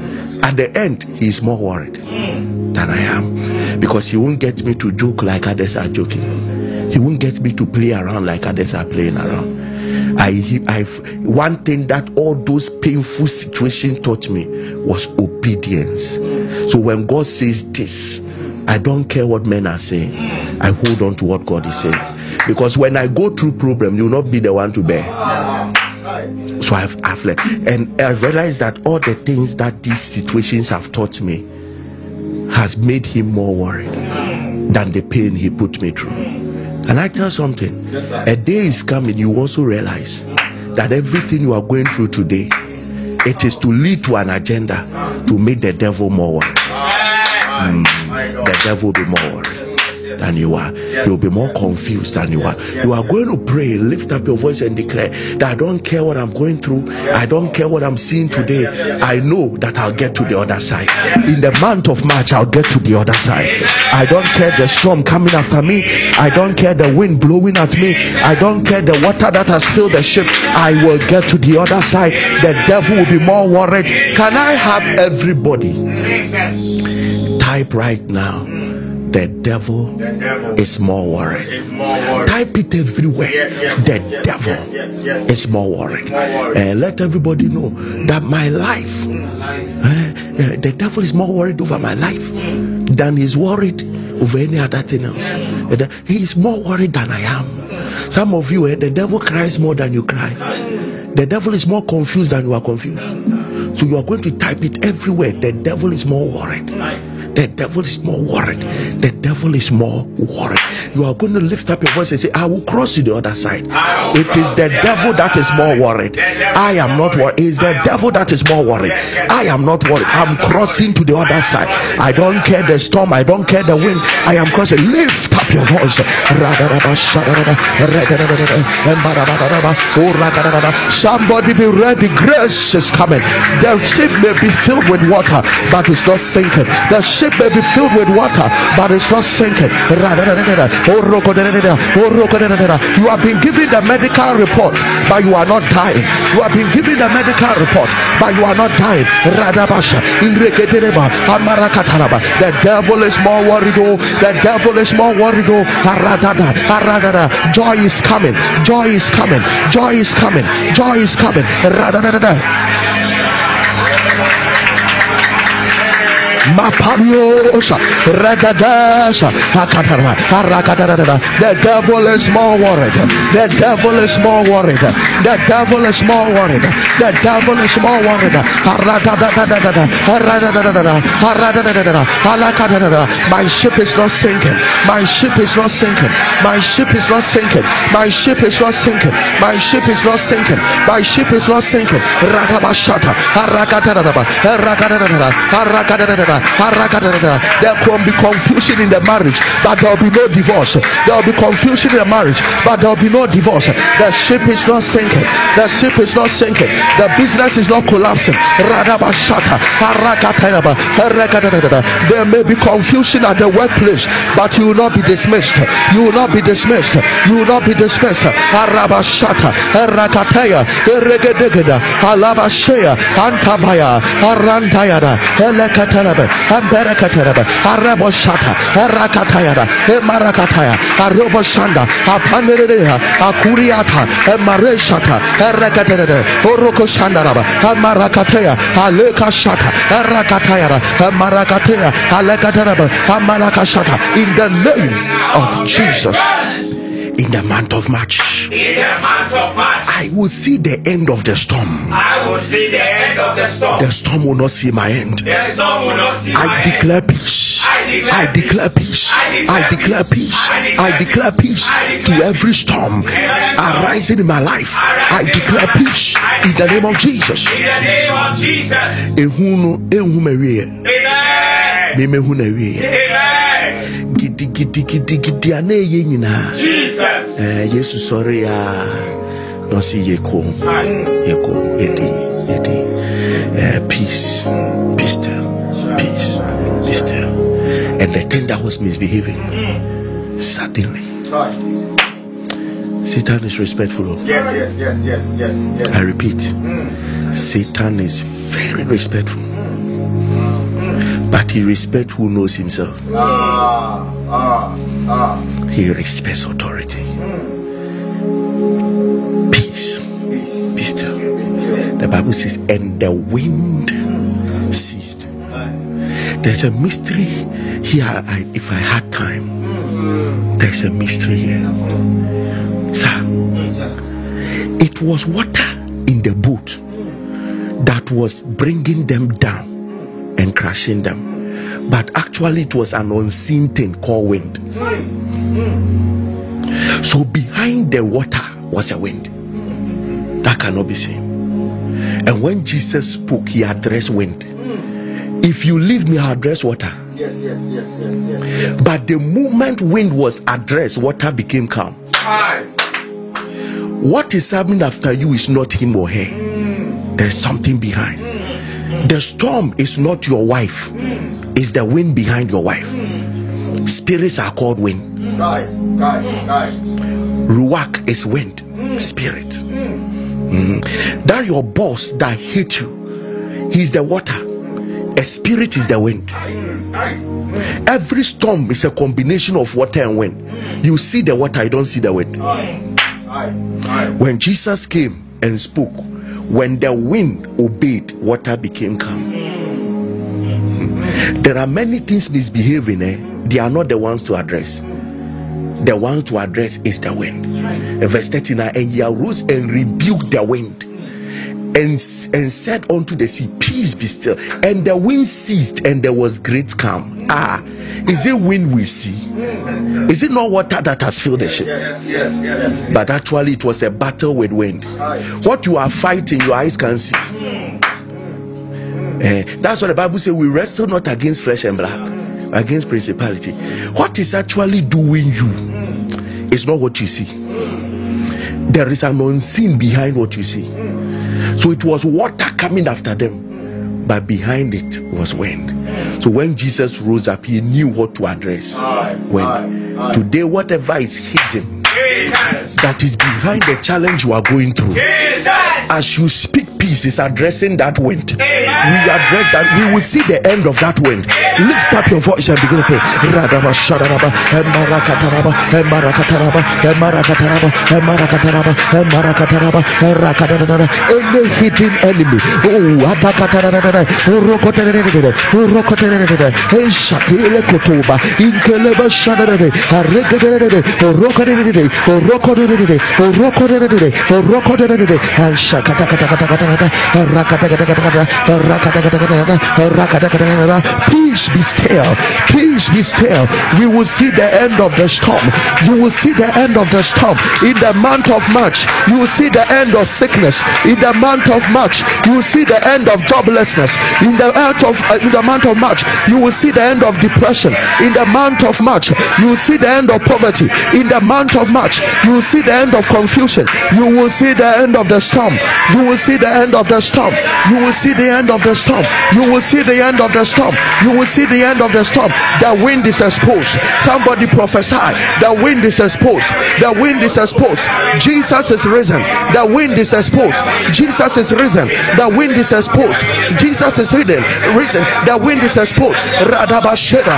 At the end, he is more worried than I am because he won't get me to joke like others are joking. He won't get me to play around like others are playing around. I, I, one thing that all those painful situations taught me was obedience. So when God says this, I don't care what men are saying. I hold on to what God is saying. Because when I go through problem, you will not be the one to bear. So I've, I've learned. And I realized that all the things that these situations have taught me has made him more worried than the pain he put me through. And I tell something, a day is coming, you also realize that everything you are going through today, it is to lead to an agenda to make the devil more worried. Mm, the devil will be more worried than you are. You'll be more confused than you are. You are going to pray, lift up your voice and declare that I don't care what I'm going through. I don't care what I'm seeing today. I know that I'll get to the other side. In the month of March, I'll get to the other side. I don't care the storm coming after me. I don't care the wind blowing at me. I don't care the water that has filled the ship. I will get to the other side. The devil will be more worried. Can I have everybody type right now? The devil The devil is more worried. is more worried. Type it everywhere. Yes, yes, the yes, devil is more worried. more worried. And let everybody know that my life, eh, eh, the devil is more worried over my life than he's worried over any other thing else. Eh, He is more worried than I am. Some of you, eh, the devil cries more than you cry. The devil is more confused than you are confused. So you are going to type it everywhere. The devil is more worried. The devil is more worried. The devil is more worried. You are going to lift up your voice and say, I will cross to the other side. It is the devil that is more worried. I am not worried. It is the devil that is more worried. I am not worried. I'm crossing to the other side. I don't care the storm. I don't care the wind. I am crossing. Lift up your voice. Somebody be ready. Grace is coming. The ship may be filled with water, but it's not sinking. The ship may be filled with water, but it's not sinking. You have been given the medical report, but you are not dying. You have been given the medical report, but you are not dying. The devil is more worried. Oh, the devil is more worried. Oh. Joy is coming. Joy is coming. Joy is coming. Joy is coming. Mapariosha, Ragadasha, Akatara, Arakatara. The devil is more worried. The devil is more worried. The devil is more worried. The devil is more worried. My ship is not sinking. My ship is not sinking. My ship is not sinking. My ship is not sinking. My ship is not sinking. My ship is not sinking. Radabashata, arakadadadaba, arakadadadada, arakadadadada. There can be confusion in the marriage, but there will be no divorce. There will be confusion in the marriage, but there will be no divorce. The ship is not sinking. The ship is not sinking. The business is not collapsing. There may be confusion at the workplace, but you will not be dismissed. You will not be dismissed. You will not be dismissed. Arabashata, Alabashea, Antabaya, Arantayada, Elekatanabe, Amberekatanabe, Araboshata, Erakatayada, Emarakataya, Aroboshanda, Apanerea, Akuriata, Emareshata, Erekatene, Orokoshandaraba, Amarakataya, Alekashata, Erakatayara, Emarakatea, Alekatanaba, Amarakashata, in the name of Jesus in the month of March. In the month of March, I will see the end of the storm. I will see the end of the storm. The storm will not see my end. The storm will not see my I end. declare peace. I declare peace. I declare peace. I declare peace to every storm arising in my life. I declare peace in the name of Jesus. In the name of Jesus. Ehu no ehu mawie. Amen. Me mehu na wie. Amen. Gidi gidi gidi gidi a na eye nyinaa. Jesus. Eh, Yesu sɔre ya na ɔsi yɛ kom. Yɛko, yɛdi, yɛdi. Eh, peace, be still, peace, be still. And the thing that was misbehaving, suddenly, Satan is respectful of. Yes, yes, yes, yes, yes, yes. I repeat, Satan is very respectful. He respects who knows himself. Ah, ah, ah. He respects authority. Peace, Peace. be still. Still. The Bible says, and the wind ceased. There's a mystery here. I, if I had time, there's a mystery here. Sir, it was water in the boat that was bringing them down and crashing them. But actually, it was an unseen thing called wind. So, behind the water was a wind that cannot be seen. And when Jesus spoke, he addressed wind. If you leave me, I'll address water. Yes, yes, yes, yes, yes, yes. But the moment wind was addressed, water became calm. Aye. What is happening after you is not him or her. Mm. There's something behind. The storm is not your wife, mm. It's the wind behind your wife. Spirits are called wind. Guys, guys, guys. Ruach is wind, spirit. Mhm. That your boss that hate you, he's the water. A spirit is the wind. Every storm is a combination of water and wind. You see the water, you don't see the wind. When Jesus came and spoke, when the wind obeyed, water became calm. There are many things misbehaving, eh? They are not the ones to address. The one to address is the wind. Verse 39 And he arose and rebuked the wind and, and said unto the sea, Peace be still. And the wind ceased, and there was great calm. Ah, is it wind we see? Is it not water that has filled the ship? Yes, yes, yes. but actually it was a battle with wind. What you are fighting, your eyes can see. Eh, that's what the Bible says. We wrestle not against flesh and blood, against principality. What is actually doing you is not what you see. There is an unseen behind what you see. So it was water coming after them, but behind it was wind. So when Jesus rose up, he knew what to address. When Today, whatever is hidden Jesus. that is behind the challenge you are going through. Jesus. As you speak peace, is addressing that wind. We address that. We will see the end of that wind. Lift up your voice and begin to pray. Any hidden enemy. Oh, and Peace be still. Peace be still. We will see the end of the storm. You will see the end of the storm in the month of March. You will see the end of sickness in the month of March. You will see the end of joblessness in the month of uh, in the month of March. You will see the end of depression in the month of March. You will see the end of poverty in the month of March. You will see the end of confusion. You will see the end of the storm. You will see the end of the storm. You will see the end of the storm. You will see the end of the storm. You will see the end of the storm. The wind is exposed. Somebody prophesy. The wind is exposed. The wind is exposed. Jesus is risen. The wind is exposed. Jesus is risen. The wind is exposed. Jesus is hidden. Risen. The wind is exposed. Radabasheda.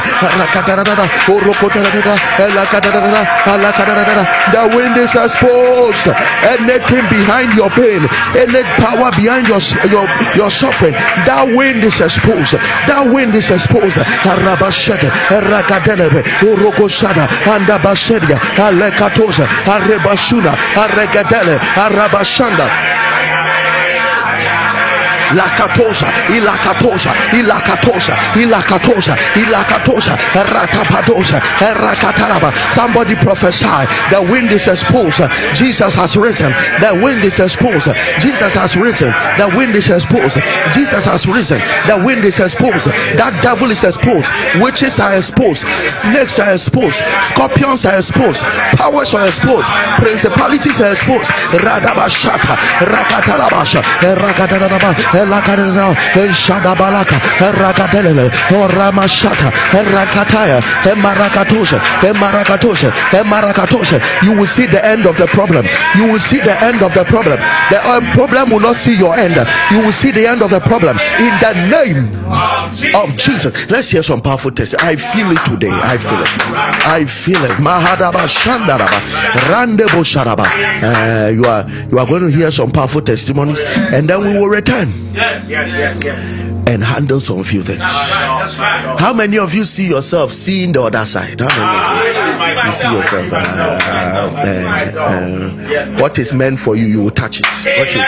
The wind is exposed. Anything behind your pain, any power behind your your, your suffering, that wind is exposed. That wind is exposed. Arabasheda. Rakadelebe. Orokoshada. Andabashedia. Alekatosa. Arebashuna. Aregadele. Arabashanda. Lakatosha, Ilakatosha, Ilakatosha, Ilakatosha, Ilakatosha, Rakapadosha, Rakataraba. Somebody prophesy. The wind is exposed. Jesus has risen. The wind is exposed. Jesus has risen. The wind is exposed. Jesus has risen. The wind is exposed. That devil is exposed. Witches are exposed. Snakes are exposed. Scorpions are exposed. Powers are exposed. Principalities are exposed. Radabashata, Rakatarabasha, Rakatarabasha. Elakadena, Shadabalaka. You will see the end of the problem. You will see the end of the problem. The uh, problem will not see your end. You will see the end of the problem in the name of Jesus. Let's hear some powerful tests. I feel it today. I feel it. I feel it. Mahadaba Shandaraba, Randebo Sharaba. Uh, you are you are going to hear some powerful testimonies, and then we will return. Yes, yes, yes, yes. and handle some few things. That's right. How many of you see yourself seeing the other side? How many of you, you see yourself? uh, uh, uh, what is meant for you, you will touch it. What is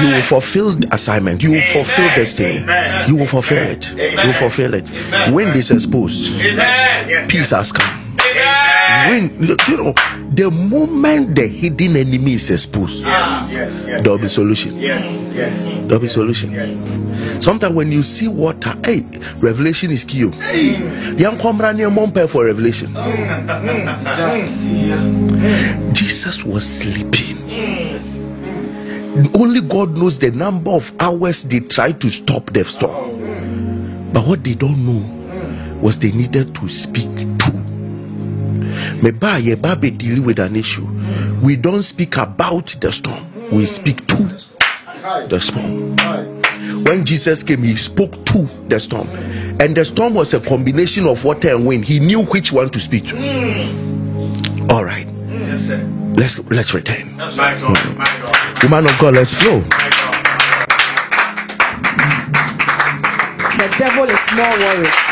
you will fulfill the assignment. You will fulfill destiny. You will fulfill it. You will fulfill it. Wind is exposed. Peace has come. Wind, you know, the moment the hidden enemy is exposed, Yes, yes, yes. there will be solution. Yes, yes, There will be solution. yes. Sometimes when you see water, hey, revelation is key. Young comrade near Mompe for revelation. Mm, mm, mm. Jesus was sleeping. Only God knows the number of hours they tried to stop the storm. Oh. But what they don't know was they needed to speak. Meba yeba be dealing with an issue. We don't speak about the storm. We speak to the storm when Jesus came, he spoke to the storm, and the storm was a combination of water and wind. He knew which one to speak to. All right, Yes, let's let's return. My God, hmm. my God, Woman of God, let's flow. my God. The devil is more worried.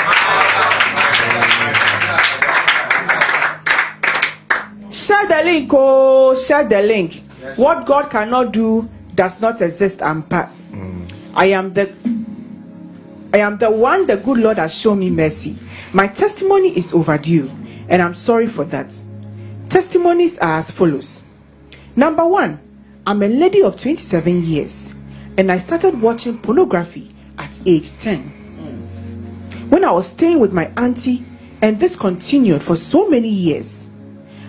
The link, oh, share the link. What God cannot do does not exist. I'm pa- mm. I am the I am the one the good Lord has shown me mercy. My testimony is overdue, and I'm sorry for that. Testimonies are as follows. Number one, I'm a lady of 27 years, and I started watching pornography at age 10 mm. when I was staying with my auntie, and this continued for so many years.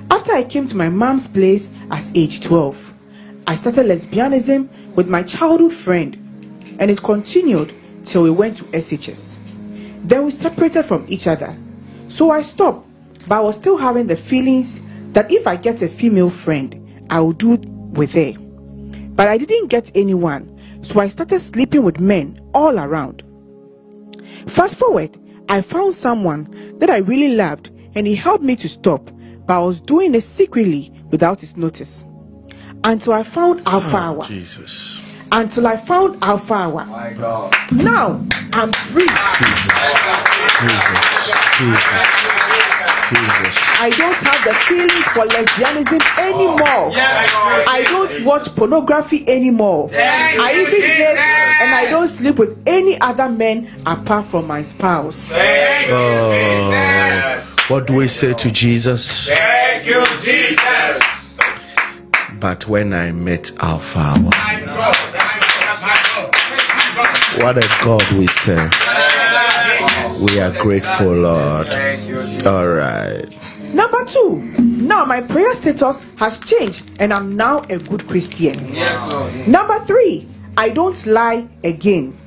After I came to my mom's place at age 12, I started lesbianism with my childhood friend, and it continued till we went to SHS. Then we separated from each other. So I stopped, but I was still having the feelings that if I get a female friend, I will do with her. But I didn't get anyone, so I started sleeping with men all around. Fast forward, I found someone that I really loved and he helped me to stop, but I was doing it secretly without his notice. Until I found Alpha oh, Hour. Jesus. Until I found Alpha Hour. My God. Now I'm free. Jesus. Jesus. Jesus. I don't have the feelings for lesbianism anymore. I don't watch pornography anymore. I even hate and I don't sleep with any other men apart from my spouse. Oh, what do we say to Jesus? Thank you, Jesus. But when I met Alpha, My God. My God. My God. what a God we serve. We are grateful, Lord. Thank you, Jesus. All right. Number two, now my prayer status has changed and I'm now a good Christian. Yes, Lord. Number three, I don't lie again.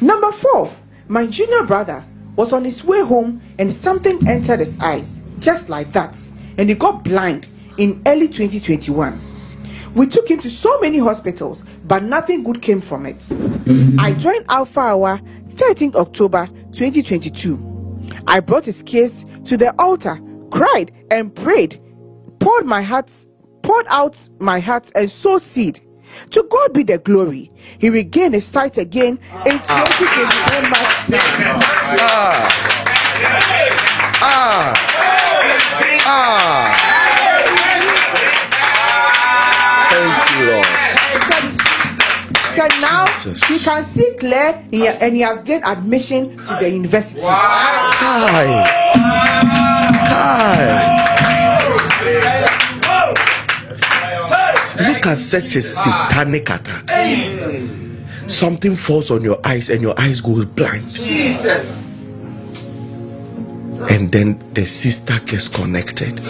Number four, my junior brother was on his way home and something entered his eyes, just like that, and he got blind in early 2021. We took him to so many hospitals, but nothing good came from it. Mm-hmm. I joined Alpha Hour 13th October 2022. I brought his case to the altar, cried and prayed, poured my heart, poured out my heart and sowed seed. To God be the glory. He regained his sight again in 2021 March. Ah. Ah. Thank you, Lord. So now Jesus. he can see clear and he has gained admission to the university. Hi. Hi. Look at such a satanic attack. Something falls on your eyes and your eyes goes blind. Jesus. And then the sister gets connected.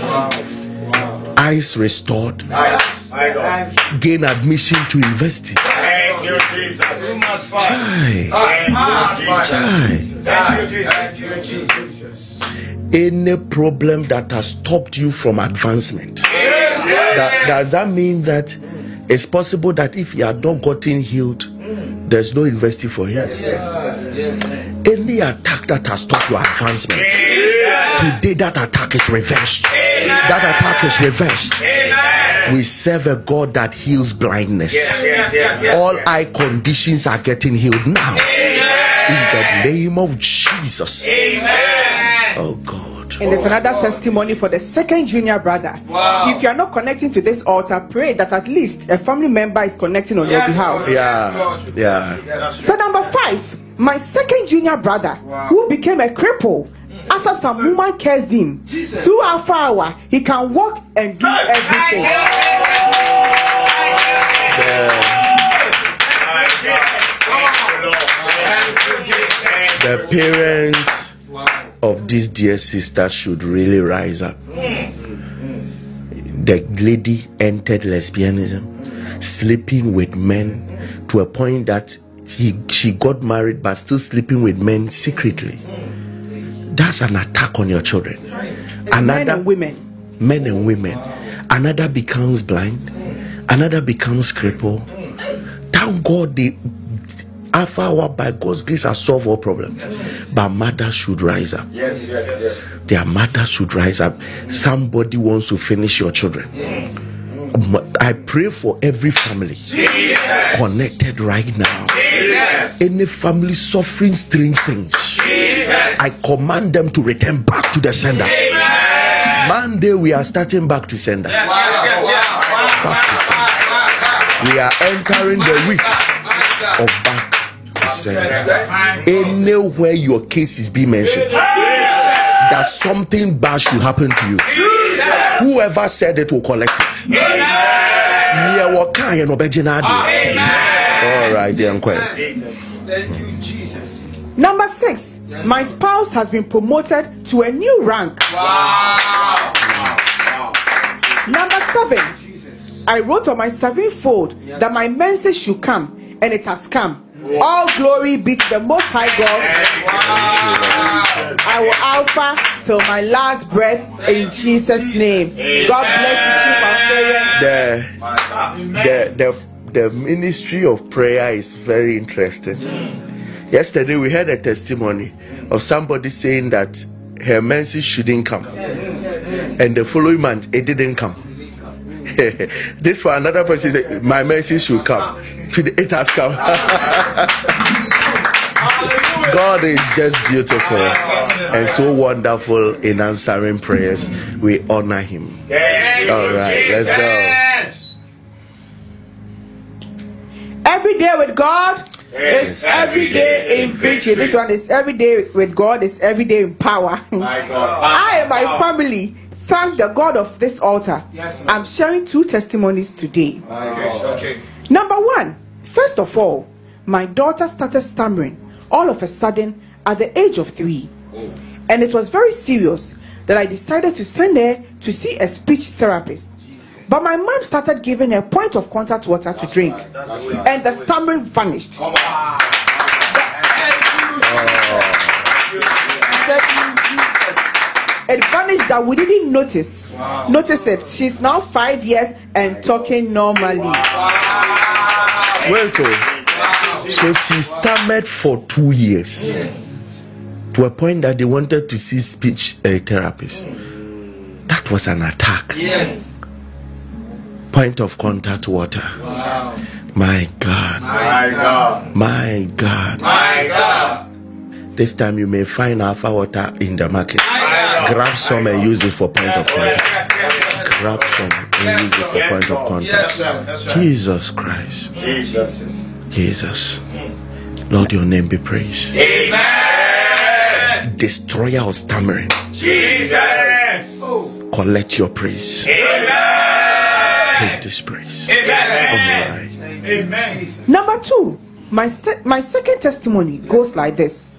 Eyes restored. My God. Gain admission to university. Thank you, Jesus. Too much fire. Chai. Chai. Thank you, Jesus. you, Jesus. Any problem that has stopped you from advancement. That, does that mean that it's possible that if you had not gotten healed, there's no university for him? Yes, yes. Any attack that has stopped your advancement, today that attack is reversed. That attack is reversed. We serve a God that heals blindness. All eye conditions are getting healed now. In the name of Jesus. Oh God. And there's another testimony for the second junior brother. Wow. If you are not connecting to this altar, pray that at least a family member is connecting on your behalf. Lord. Yeah. Yeah. So number five, my second junior brother, who became a cripple after some woman cursed him. Through Alpha Hour, he can walk and do everything. My God. Thank you, Lord. Thank you, Jesus. The parents of this dear sister should really rise up. Yes. The lady entered lesbianism, sleeping with men to a point that he, she got married but still sleeping with men secretly. That's an attack on your children. Men and women. men and women. Another becomes blind, another becomes crippled. Thank God the Alpha Hour by God's grace has solved all problems. But mothers should rise up. Yes, yes, yes. Their mothers should rise up. Somebody wants to finish your children. I pray for every family connected right now. Any family suffering strange things, I command them to return back to the sender. Monday, we are starting back to sender. Back to sender. We are entering the week of back to sender. Anywhere your case is being mentioned, that something bad should happen to you. Whoever said it will collect it. Near what kind of All right, then, quiet. Thank you, Jesus. Number six, my spouse has been promoted to a new rank. Number seven, I wrote on my sevenfold that my menses should come, and it has come. All glory be to the Most High God. I will alpha till my last breath in Jesus' name. God bless you, Chief Alpharian. The, the, the, the ministry of prayer is very interesting. Yesterday, we heard a testimony of somebody saying that her menses shouldn't come, and the following month it didn't come. this for another person, say, my mercy should come. Today it has come. God is just beautiful. and so wonderful in answering prayers. We honor him. All right, let's go. Every day with God is every day in victory. This one is every day with God is every day in power. I and my family thank the God of this altar. I'm sharing two testimonies today. Okay. Number one, first of all, my daughter started stammering all of a sudden at the age of three. And it was very serious that I decided to send her to see a speech therapist. But my mom started giving her point of contact water to drink, and the stammering vanished. Come on. That we didn't notice. Notice it. She's now five years and talking normally. Wait, oh. so she stammered for two years to a point that they wanted to see speech uh, therapist. That was an attack. Yes. Point of contact water. Wow. My God. My God. My God. My God. This time you may find alpha water in the market. Grab some and use it for point of contact. Grab some and use it for point of contact. Yes, sir. That's right. Jesus Christ. Jesus. Jesus. Lord, your name be praised. Amen. Destroyer of stammering. Jesus. Collect your praise. Amen. Take this praise. Amen. All right. Amen. Number two, my st- my second testimony goes like this.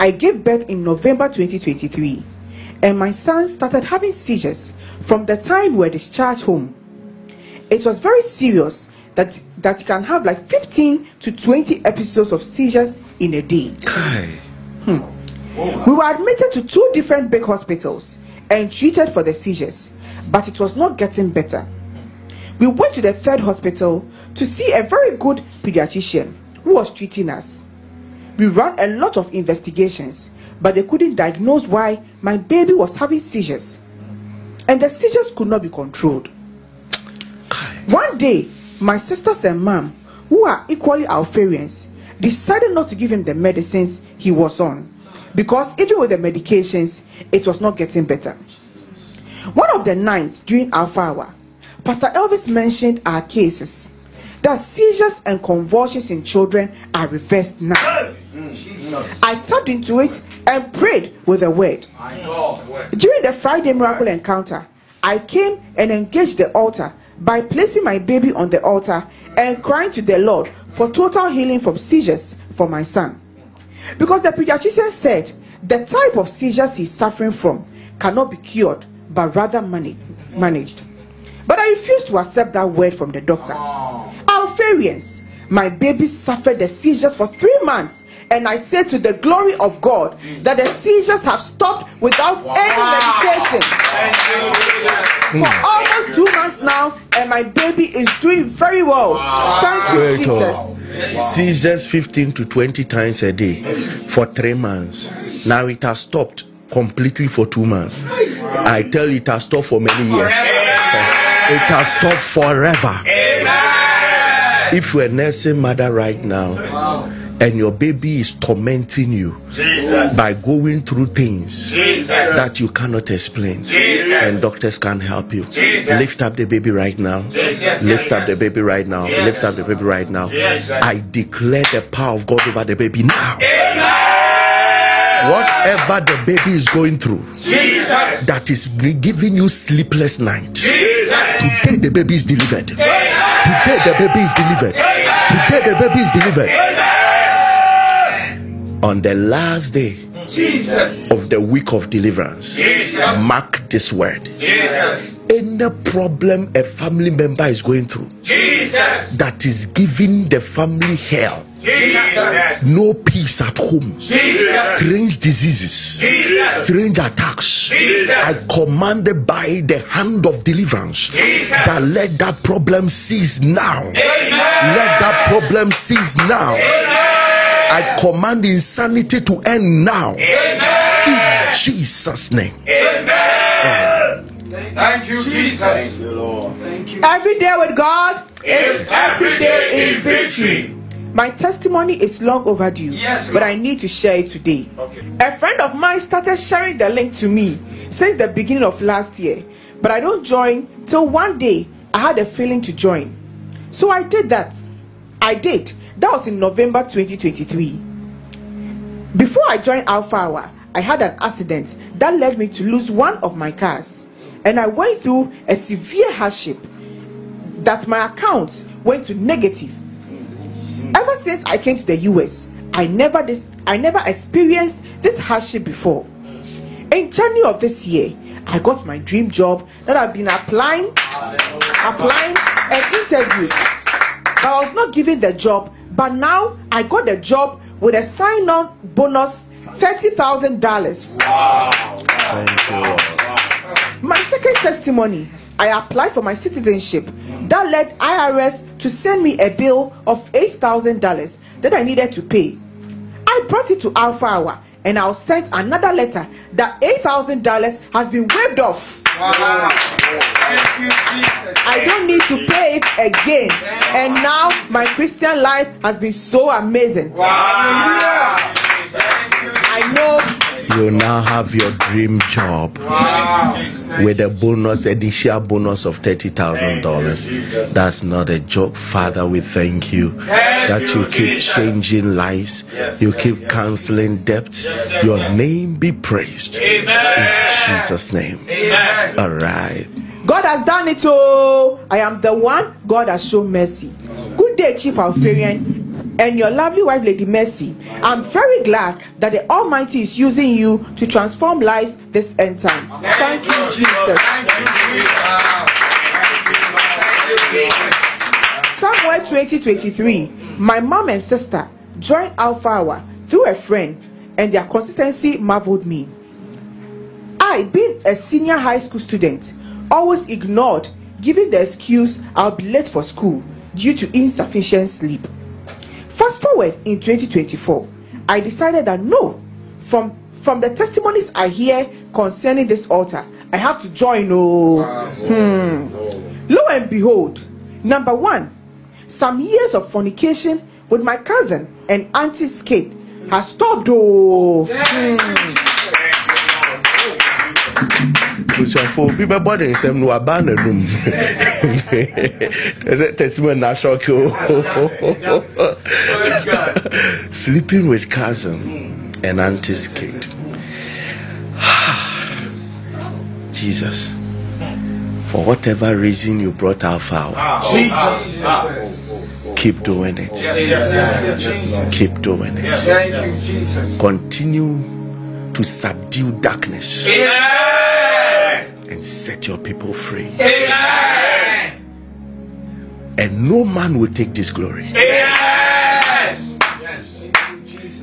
I gave birth in November 2023, and my son started having seizures from the time we were discharged home. It was very serious that that you can have like 15 to 20 episodes of seizures in a day. Kai. Hmm. We were admitted to two different big hospitals and treated for the seizures, but it was not getting better. We went to the third hospital to see a very good pediatrician who was treating us. We ran a lot of investigations, but they couldn't diagnose why my baby was having seizures. And the seizures could not be controlled. One day, my sisters and mom, who are equally Alpharians, decided not to give him the medicines he was on because even with the medications, it was not getting better. One of the nights during Alpha Hour, Pastor Elvis mentioned our cases that seizures and convulsions in children are reversed now. Mm. I tapped into it and prayed with the word. During the Friday miracle encounter, I came and engaged the altar by placing my baby on the altar and crying to the Lord for total healing from seizures for my son. Because the pediatrician said the type of seizures he's suffering from cannot be cured but rather managed. managed. But I refused to accept that word from the doctor. Oh. Alpharians, my baby suffered the seizures for three months, and I said to the glory of God that the seizures have stopped without any medication Thank you, Jesus. for almost two months now, and my baby is doing very well. Thank you, Wait, oh. Jesus. Seizures 15 to 20 times a day for three months. Now it has stopped completely for two months. I tell you, it has stopped for many years. It has stopped forever. If you're a nursing mother right now and your baby is tormenting you Jesus. by going through things Jesus. that you cannot explain Jesus. and doctors can't help you, lift up the baby right now. Lift up the baby right now. Lift up the baby right now. I declare the power of God over the baby now. Whatever the baby is going through Jesus. that is giving you sleepless nights. Jesus. Today the baby is delivered. Today the baby is delivered. Today the baby is delivered. On the last day Jesus. of the week of deliverance, Jesus. mark this word. Jesus. Any problem a family member is going through Jesus. that is giving the family hell, Jesus. no peace at home, Jesus. strange diseases, Jesus. strange attacks. Jesus. I commanded by the hand of deliverance Jesus. that let that problem cease now. Amen. Let that problem cease now. I command insanity to end now. In Jesus' name. Amen. Thank you, Jesus. Thank you, Lord. Thank you. Every day with God Is every day in victory. My testimony is long overdue, Yes, but I need to share it today. Okay. A friend of mine started sharing the link to me since the beginning of last year, but I don't join till one day I had a feeling to join. So I did that. I did. That was in November 2023. Before I joined Alpha Hour, I had an accident that led me to lose one of my cars, and I went through a severe hardship that my account went to negative. Ever since I came to the US, I never this I never experienced this hardship before. In January of this year, I got my dream job that I've been applying, applying and interviewed. But I was not given the job, but now I got the job with a sign-on bonus thirty thousand dollars. Thank you, Lord. My second testimony, I applied for my citizenship. That led IRS to send me a bill of $8,000 that I needed to pay. I brought it to Alpha Hour and I was sent another letter that $8,000 has been waived off. Wow. Thank you, Jesus. I don't need to pay it again. And now my Christian life has been so amazing. Wow. I know You now have your dream job with a bonus, additional bonus of thirty thousand dollars. That's not a joke, Father. We thank you that you keep changing lives, you keep canceling debts. Your name be praised in Jesus' name. All right. God has done it. all. I am the one God has shown mercy. Good day, Chief Alpharian, and your lovely wife, Lady Mercy. I'm very glad that the Almighty is using you to transform lives this end time. Thank you, Jesus. Somewhere 2023, my mom and sister joined Alpha Hour through a friend, and their consistency marveled me. I, being a senior high school student, always ignored giving the excuse I'll be late for school due to insufficient sleep. Fast forward in 2024, I decided that no, from from the testimonies I hear concerning this altar, I have to join. Oh, hmm. lo and behold, number one, some years of fornication with my cousin and auntie kid has stopped. Oh, busuafo n'anum testimony na shock o sleeping with cousin and auntie's kid. Jesus. For whatever reason you brought our out Jesus. keep doing it. Keep doing it. Continue to subdue darkness. And set your people free Amen. and no man will take this glory Yes.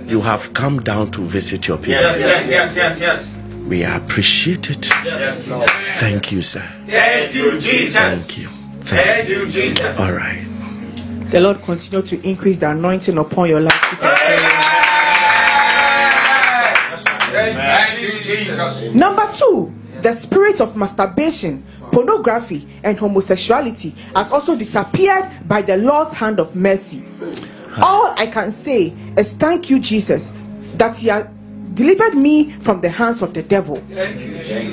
you have come down to visit your people. Yes, yes, yes, yes, yes. We appreciate it. Yes, Lord. Thank you, sir. Thank you, Jesus. Thank you. Thank Thank you, Jesus. All right. the Lord continue to increase the anointing upon your life. Chief Alpharian. Thank you, Jesus. Number two, the spirit of masturbation, pornography, and homosexuality has also disappeared by the Lord's hand of mercy. All I can say is thank you, Jesus, that He has delivered me from the hands of the devil.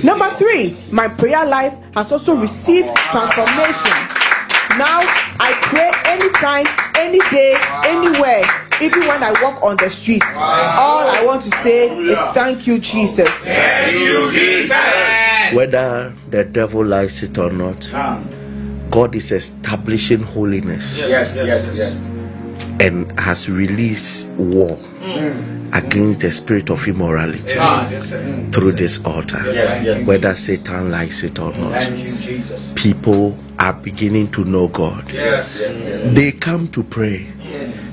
Number three, my prayer life has also received transformation. Now I pray anytime, any day, anywhere, even when I walk on the streets. All I want to say is thank you, Jesus. Thank you, Jesus. Whether the devil likes it or not, God is establishing holiness Yes, yes, yes. and has released war mm. against the spirit of immorality mm. through this altar. Yes, yes. Whether Satan likes it or not, Thank you, Jesus. people are beginning to know God. Yes, yes, yes. They come to pray.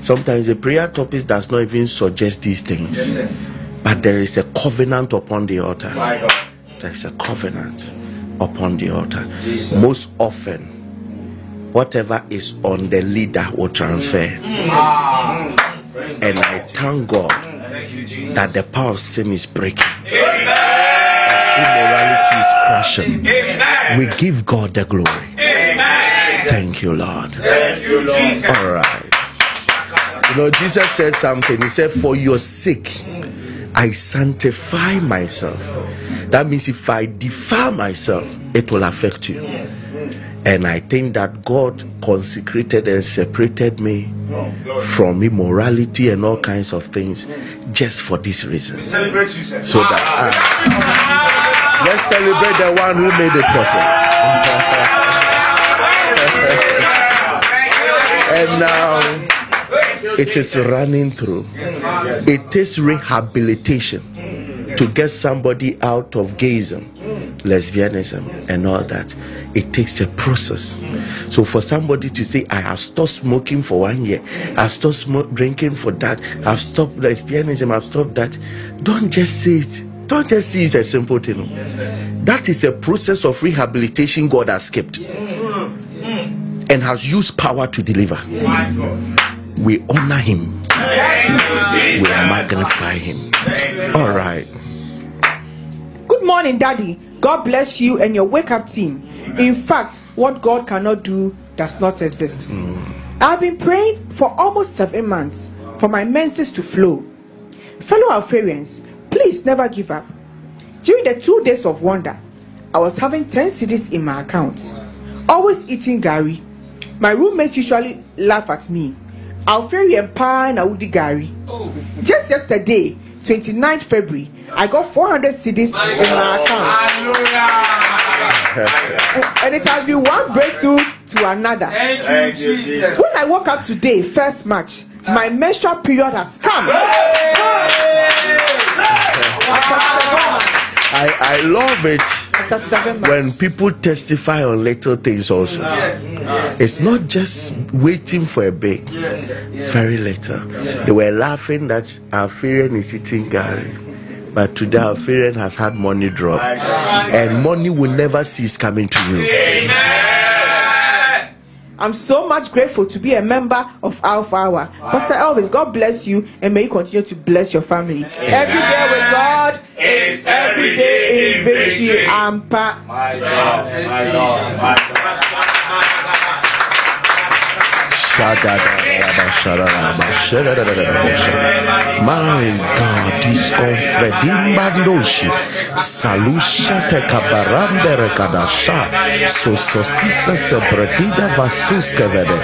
Sometimes the prayer topic does not even suggest these things. Yes. But there is a covenant upon the altar. There is a covenant upon the altar. Most often, whatever is on the leader will transfer. And I thank God you, that the power of sin is breaking, Amen. immorality is crashing. Amen. We give God the glory. Thank you, Lord. Thank you, Jesus. All right. You know, Jesus said something. He said, For your sake, I sanctify myself. That means if I defile myself, it will affect you. And I think that God consecrated and separated me from immorality and all kinds of things just for this reason. We Celebrate you, sir. So that ah, let's celebrate the one who made it possible. And now it is running through. It takes rehabilitation to get somebody out of gayism, lesbianism, and all that. It takes a process. So for somebody to say, I have stopped smoking for one year, I've stopped drinking for that, I've stopped lesbianism, I've stopped that, don't just say it. Don't just see it as a simple thing. That is a process of rehabilitation God has kept and has used power to deliver. We honor Him, we magnify Him. All right. Good morning, Daddy. God bless you and your wake up team. In fact, what God cannot do does not exist. Mm. I've been praying for almost seven months for my menses to flow. Fellow Alpharians, please never give up. During the two days of wonder, I was having 10 cedis in my account, always eating gari. My roommates usually laugh at me. Alpharian pa na udi gari. Oh. Just yesterday, 29th February, I got 400 cedis in my account. And it has been one breakthrough to another. Thank you, Jesus. When I woke up today, first March, my menstrual period has come. After seven months. I, I love it After seven months. when people testify on little things also. Yes. It's not just waiting for a big, very little. They were laughing that our Alpharian is eating gari. But today our Alpharian has had money drop. And money will never cease coming to you. I'm so much grateful to be a member of Alpha Hour. Pastor Elvis, God bless you and may you continue to bless your family. Every day with God is every day in victory. Ampa. My God, my God, my God. My God, is confredim bandoshi. Salusha te kabarambere kadasha. Sososisa sebretida vasuske vede.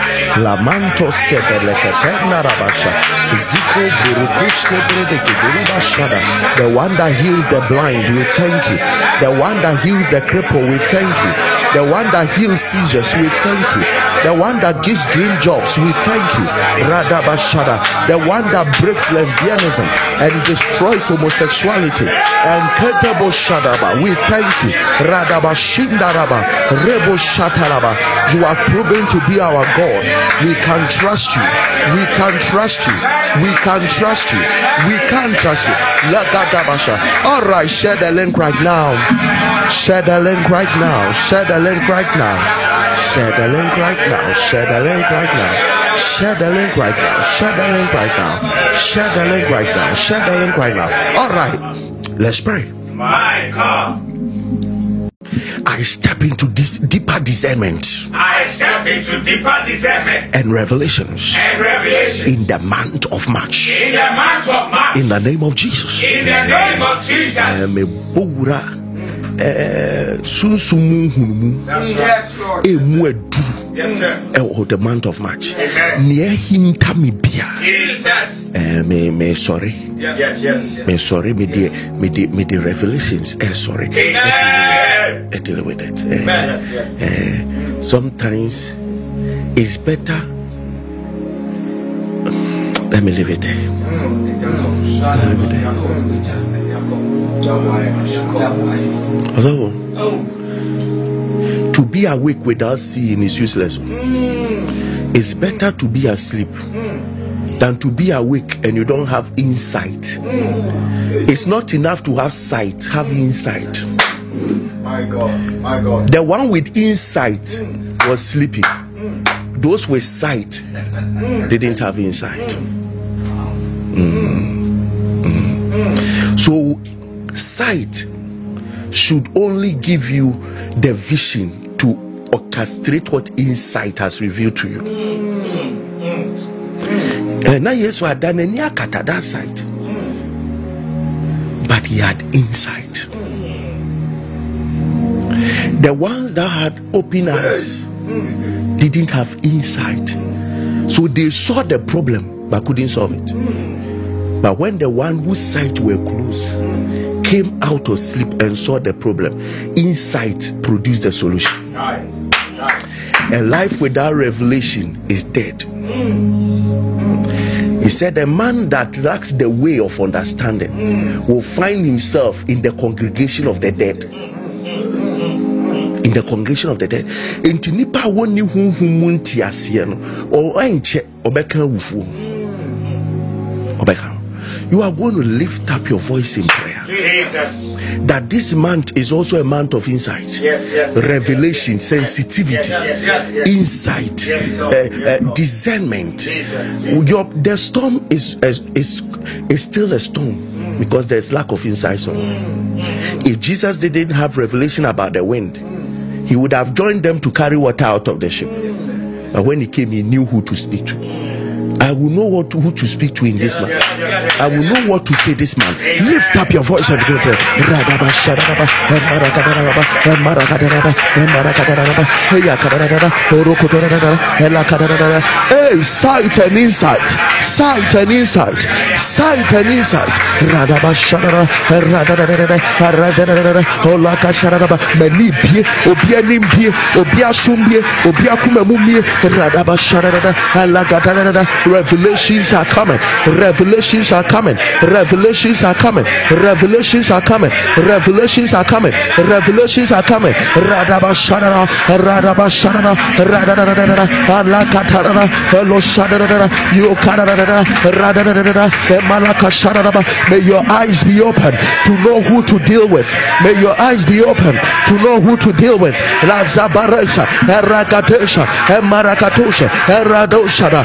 Lamantoske beleketena rabasha. Ziko burukushke bredeke buribashada. The one that heals the blind, we thank you. The one that heals the cripple, we thank you. The one that heals seizures, we thank you. The one that gives dream jobs, we thank you. Radabashada, the one that breaks lesbianism and destroys homosexuality. And Ketebo Shadaba, we thank you. Radabashindaraba, Rebo Shataraba, you have proven to be our God. We can trust you. We can trust you. We can trust you. We can trust you. Lagadabasha. All right, share the link right now. Share the link right now. Share the link right now. Share the link right now. Share the link right now. Share the link right now. Share the link right now. Share the link right now. Share the link right now. All right, let's pray. My God. I step into this deeper discernment I step into deeper discernment and revelations and revelations in the month of March. in the month of March. In the name of Jesus. In the name of Jesus. mebɔwura ɛɛ sunsun hunumu Yes, Lord. emu edu Yes, sir. ɛwɔ the month of March Amen. nea ɛhinta mi bia Jesus. ɛɛ me me sɔre Yes, yes. me sɔre me de me de me de revelations eh, ɛ sɔre Amen. ɛ deal with it ɛ Amen. ɛ sometimes it's better let me leave it there mm, let me leave it there Although, to be awake without seeing is useless. It's better to be asleep than to be awake and you don't have insight. It's not enough to have sight, have insight. My God, my God. The one with insight was sleeping. Those with sight didn't have insight. Mm. Mm. So, sight should only give you the vision to orchestrate what insight has revealed to you. Eh, and now yesu ada n'ani akata that but he had insight. The ones that had open eyes didn't have insight. So they saw the problem but couldn't solve it. But when the one whose sight were closed came out of sleep and saw the problem insight produced the solution a life without revelation is dead mm. he said, A man that lacks the way of understanding mm. will find himself in the congregation of the dead. Mm, in the congregation of the dead. Enti nipa a wɔnni honhom mu nteaseɛ no, ɔnkyɛ ɔbɛka awufuo. Ɔbɛka. You are going to lift up your voice in prayer. Jesus. That this month is also a month of insight, Yes, yes, revelation, yes. sensitivity, insight, uh, uh, discernment. Jesus. Your the storm is is is, is still a storm because there's lack of insight. on it. If Jesus didn't have revelation about the wind, he would have joined them to carry water out of the ship. But when he came, he knew who to speak to. I will know what to, who to speak to in this man. I will know what to say this man. Lift up your voice and pray. Hey, sight and insight, sight and insight, sight and insight. Radaba obia nimbie, obia sumbie, obia kumemumie. Revelations are coming, revelations are coming, revelations are coming, revelations are coming, revelations are coming, revelations are coming. Radaba shadada, radaba shadada, radadadada, alakatadada, elo shadada, yokadadada, radadadada, emalaka shadada. May your eyes be open to know who to deal with. May your eyes be open to know who to deal with. Lazabaresha, Erakatesha, Emarakatosha, Eradoshada,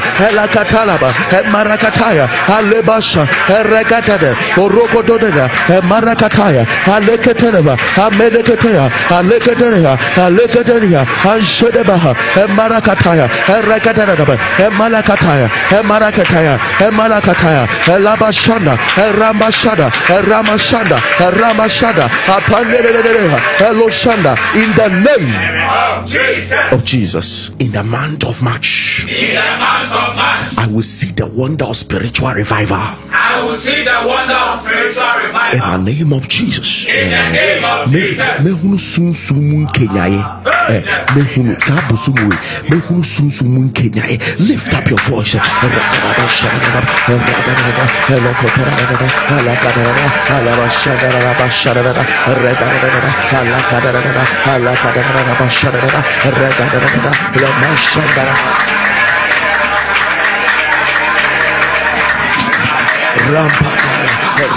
Elakatalaba, Emarakataya, Alebasha, Erekatade, Orokododega, Emarakataya, Aleketeleba, Amedekatea, Alekateria, Alekateria, Anshedebaha, Emarakataya, Erekatadaba, Emalakataya, Emarakataya, Emalakataya, Elabashanda, Eramashada, Eramashanda, Eramashada, Apandereha, Eloshanda, in the name of Jesus. of Jesus, in the month of March, In the month of March, I will see the wonder of spiritual revival. I will see the wonder of spiritual revival. In revival. the name of Jesus. In the name of Jesus. mehunu sunsun mu nkenyae Eh, mehunu saa bosom wei mehunu sunsun mu nkenyae lift up your voice rampa. The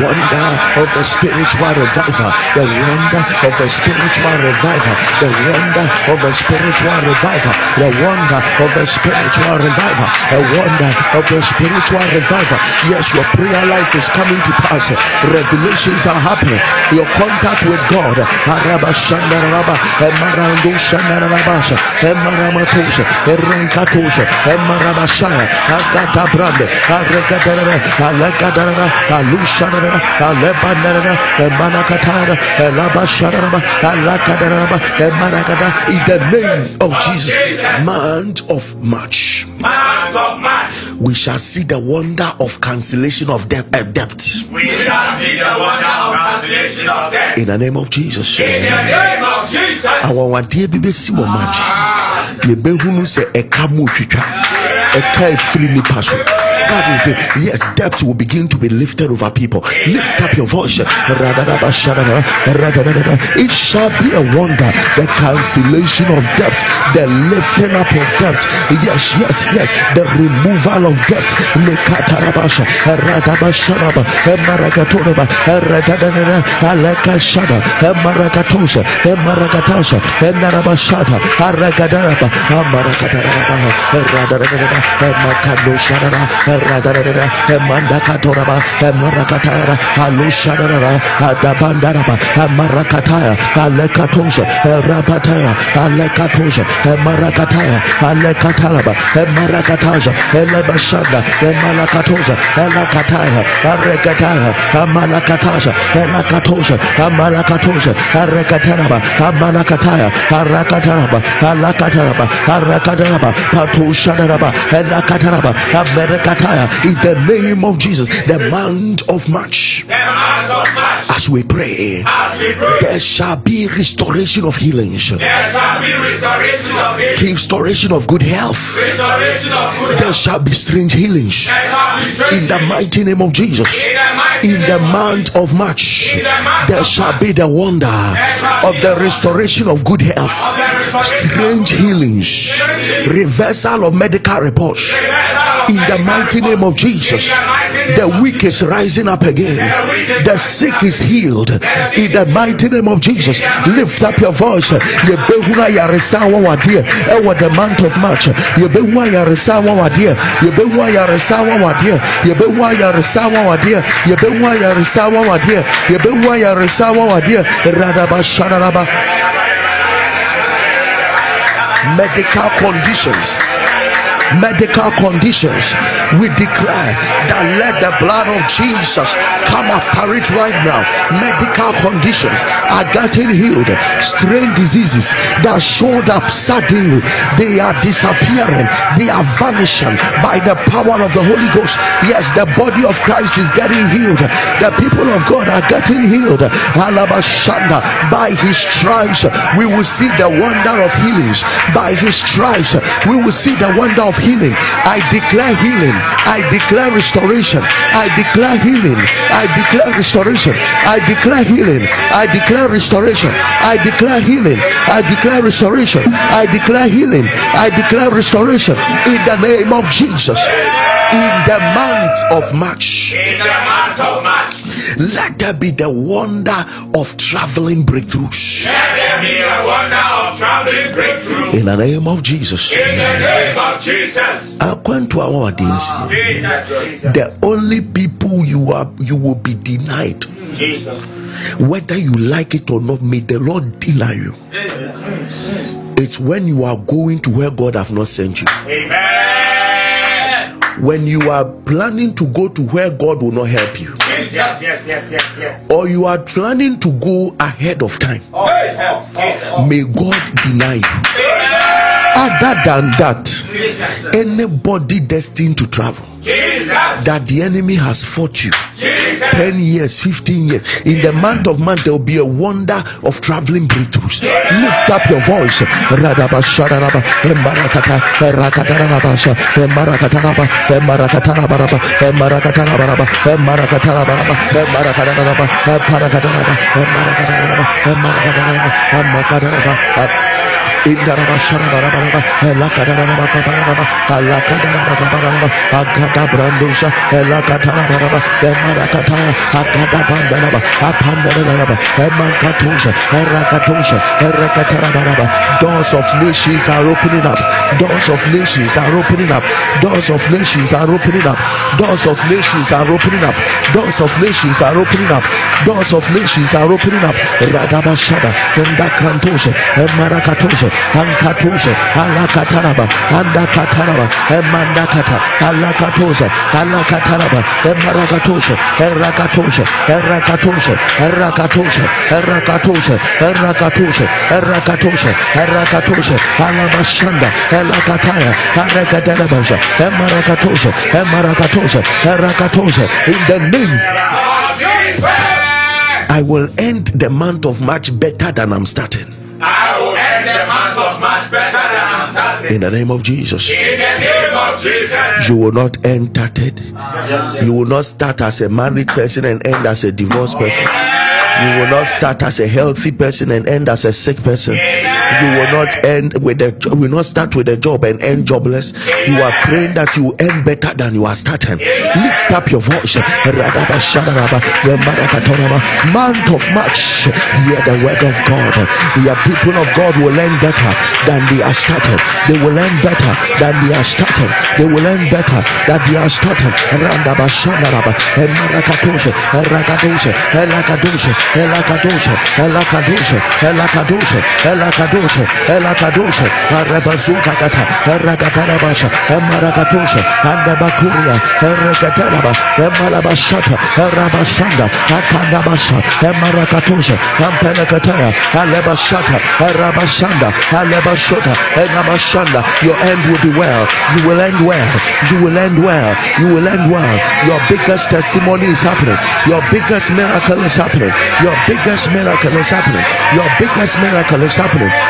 wonder of a spiritual revival, the wonder of a spiritual revival, the wonder of a spiritual revival, the wonder of a spiritual revival, a wonder of a spiritual revival. Yes, your prayer life is coming to pass. Revelations are happening. Your contact with God. Arabashandaraba, Emarando Shandarabasha, Emaramatosha, Erankatosha, Emarabashaya, Agatabrande, Arekadara, Alekadara, Alushanara, Alebanara, Emanakatara, Elabashanaraba, Alakadaraba, Emarakada, in the name of Jesus, month of March. Month of March, we shall see the wonder of cancellation of debt, uh, debt. We shall see the wonder of cancellation of debt. in the name of Jesus. In the name of Jesus. awanwadeɛ bi bɛsi wɔ magye yɛbɛhunu sɛ ɛka mu twitwa ɛka ɛfiri nipa so God will be, yes, debt will begin to be lifted over people. Lift up your voice. It shall be a wonder, the cancellation of debt, the lifting up of debt. Yes, yes, yes, the removal of debt. Emakado sharara radarara emandakatoraba emarakatara alusharara adabandaraba emarakataya alekatosha rapataya alekatosha emarakataya alekatalaba emarakataja elebashanda emalakatoja elakataya arekataya amalakataja elakatosha amalakatosha arekataraba amalakataya arakataraba alakataraba arakataraba elakataraba amerekataya in the name of Jesus the month of March. The month of March. as we pray As we pray, there shall be restoration of healings. There shall be restoration of healing, restoration of good health. Restoration of good there shall be strange healings. There shall be strength in the mighty name of Jesus. In the mighty in the name of month of March In the month there shall be the wonder of the restoration of good health. of the restoration strange healings. Reversal of medical in the mighty name of Jesus the weak is rising up again. The sick is healed. In the mighty name of Jesus lift up your voice. The month of March. Radaba shadaraba medical conditions medical conditions. We declare that let the blood of jesus come after it right now. Medical conditions are getting healed. Strange diseases that showed up suddenly. They are disappearing. They are vanishing by the power of the holy ghost. Yes the body of christ is getting healed. The people of god are getting healed. Alabashanda. by his stripes we will see the wonder of healings. By his stripes we will see the wonder of healing i declare healing i declare restoration i declare healing i declare restoration i declare healing i declare restoration i declare healing i declare restoration i declare healing i declare restoration in the name of jesus in the month of march in the month of March. Let there be the wonder of traveling breakthroughs Let there be a wonder of traveling breakthrough. In the name of jesus. In the name of Jesus. akwantu a wɔwɔden si ah, Jesus, Jesus, the only people you are you will be denied. Jesus. whether you like it or not may the lord deny you. It's when you are going to where god have not sent you. Amen. when you are planning to go to where god will not help you Yes, yes, yes, yes, yes. or you are planning to go ahead of time oh, Jesus, Jesus. may god deny you other than that Jesus, anybody destined to travel Jesus, that the enemy has fought you Jesus. 10 years, 15 years. In the month of month, there will be a wonder of traveling breakthroughs. Lift up your voice. Indaraba sharabaraba, elakadaraba kabaraba, alakadaraba kabaraba, agada brandusha, elakatarabaraba, emarakataya, agada bandaraba, apandaraba, emankatusha, erakatusha, erekatarabaraba. Doors of nations are opening up. Doors of nations are opening up. Doors of nations are opening up. Doors of nations are opening up. Doors of nations are opening up. Doors of nations are opening up. Radabashada, Endakantosha, Emarakatosha, Alakataraba, Andakataraba, Emandakata, Alakataraba, Alabashanda, Elakataya, in the name I will end the month of March better than I'm starting. I the month of March better than I'm. In the name of Jesus. In the name of Jesus. You will not end tattered. You will not start as a married person and end as a divorced person. You will not start as a healthy person and end as a sick person. You will not end with a job, will not start with a job and end jobless. You are praying that you end better than you are starting. Lift up your voice. Month of March, hear the word of God. Your people of God will end better than they are starting. They will end better than they are starting. They will end better than they are starting. Randa bashanaraba, emarakatoshe, erakadoshe, elakadoshe, elakadoshe, elakadoshe, elakadoshe, elakadoshe, elakadoshe, arabazuka kata, erakatarabasha, emarakatoshe, andabakuria, erekataraba, emarabashata, erabasanda, akandabasha, emarakatoshe, ampelekataya, alebashata, erabasanda, alebashota, enabashanda. Your end will be well. You will end well. You will end well. You will end well. Your biggest testimony is happening. Your biggest miracle is happening. Your biggest miracle is happening. Your biggest miracle is happening.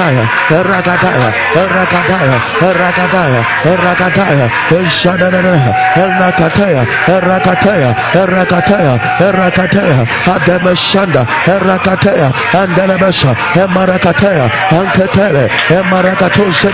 Rakadaya, Rakadaya, Rakadaya, Rakadaya, Rakadaya, Shadadaya, Rakataya, Rakataya, Rakataya, Rakataya, Adamashanda, Rakataya, Andalabasha, Emarakataya, Ankatele, Emarakatosha,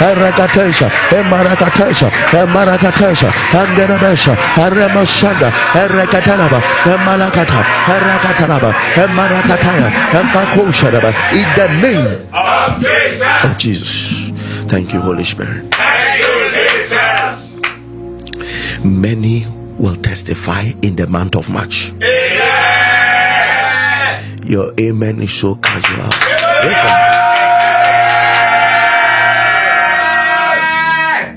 Rakatesha, Emarakatesha, Emarakatesha, Andalabasha, Aramashanda, Rakatanaba, Emarakata, Rakatanaba, Emarakataya, Empakushanaba, in the name of Jesus. of Jesus. Thank you, Holy Spirit. Thank you, Jesus. Many will testify in the month of March. Your amen is so casual. Listen.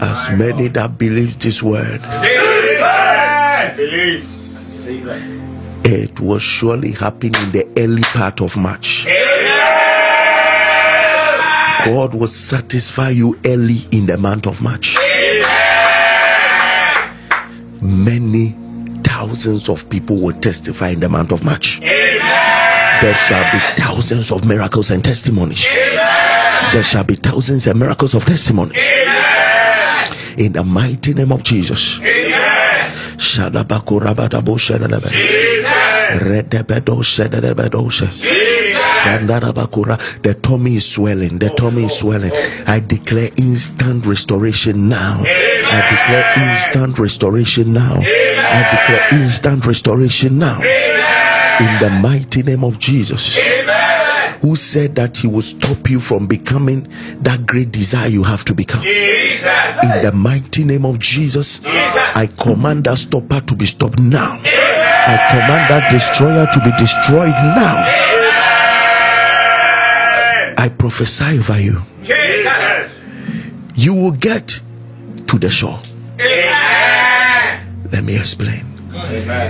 As many that believe this word, it will surely happen in the early part of March. God will satisfy you early in the month of March. Many thousands of people will testify in the month of March. There shall be thousands of miracles and testimonies. There shall be thousands and miracles of testimony. In the mighty name of Jesus. Shadabakurabadabo shadadabe. Redebedo shadadabedo she. Shandarabakura. The tummy is swelling. The tummy is swelling. I declare instant restoration now. I declare instant restoration now. I declare instant restoration now. In the mighty name of Jesus. Who said that he will stop you from becoming that great desire you have to become? In the mighty name of Jesus, I command that stopper to be stopped now. I command that destroyer to be destroyed now. I prophesy over you. Jesus. You will get to the shore. Let me explain.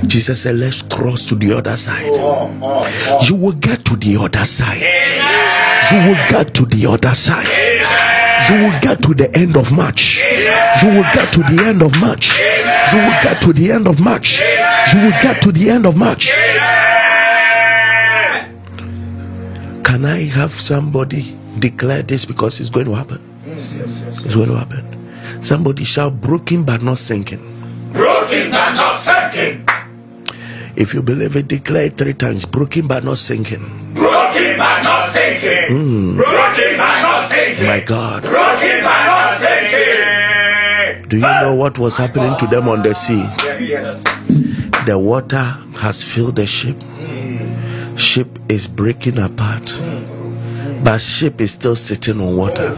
Jesus said, Let's cross to the other side. You will get to the other side. You will get to the other side. You will get to the end of March. You will get to the end of March. You will get to the end of March. You will get to the end of March. Can I have somebody declare this because it's going to happen? It's going to happen. Somebody shout broken but not sinking. Broken but not sinking. If you believe it, declare it three times. Broken but not sinking. Broken but not sinking. Hmm. Broken but not sinking. My God. Broken but not sinking. Do you know what was happening to them on the sea? Yes. The water has filled the ship. Ship is breaking apart. But ship is still sitting on water.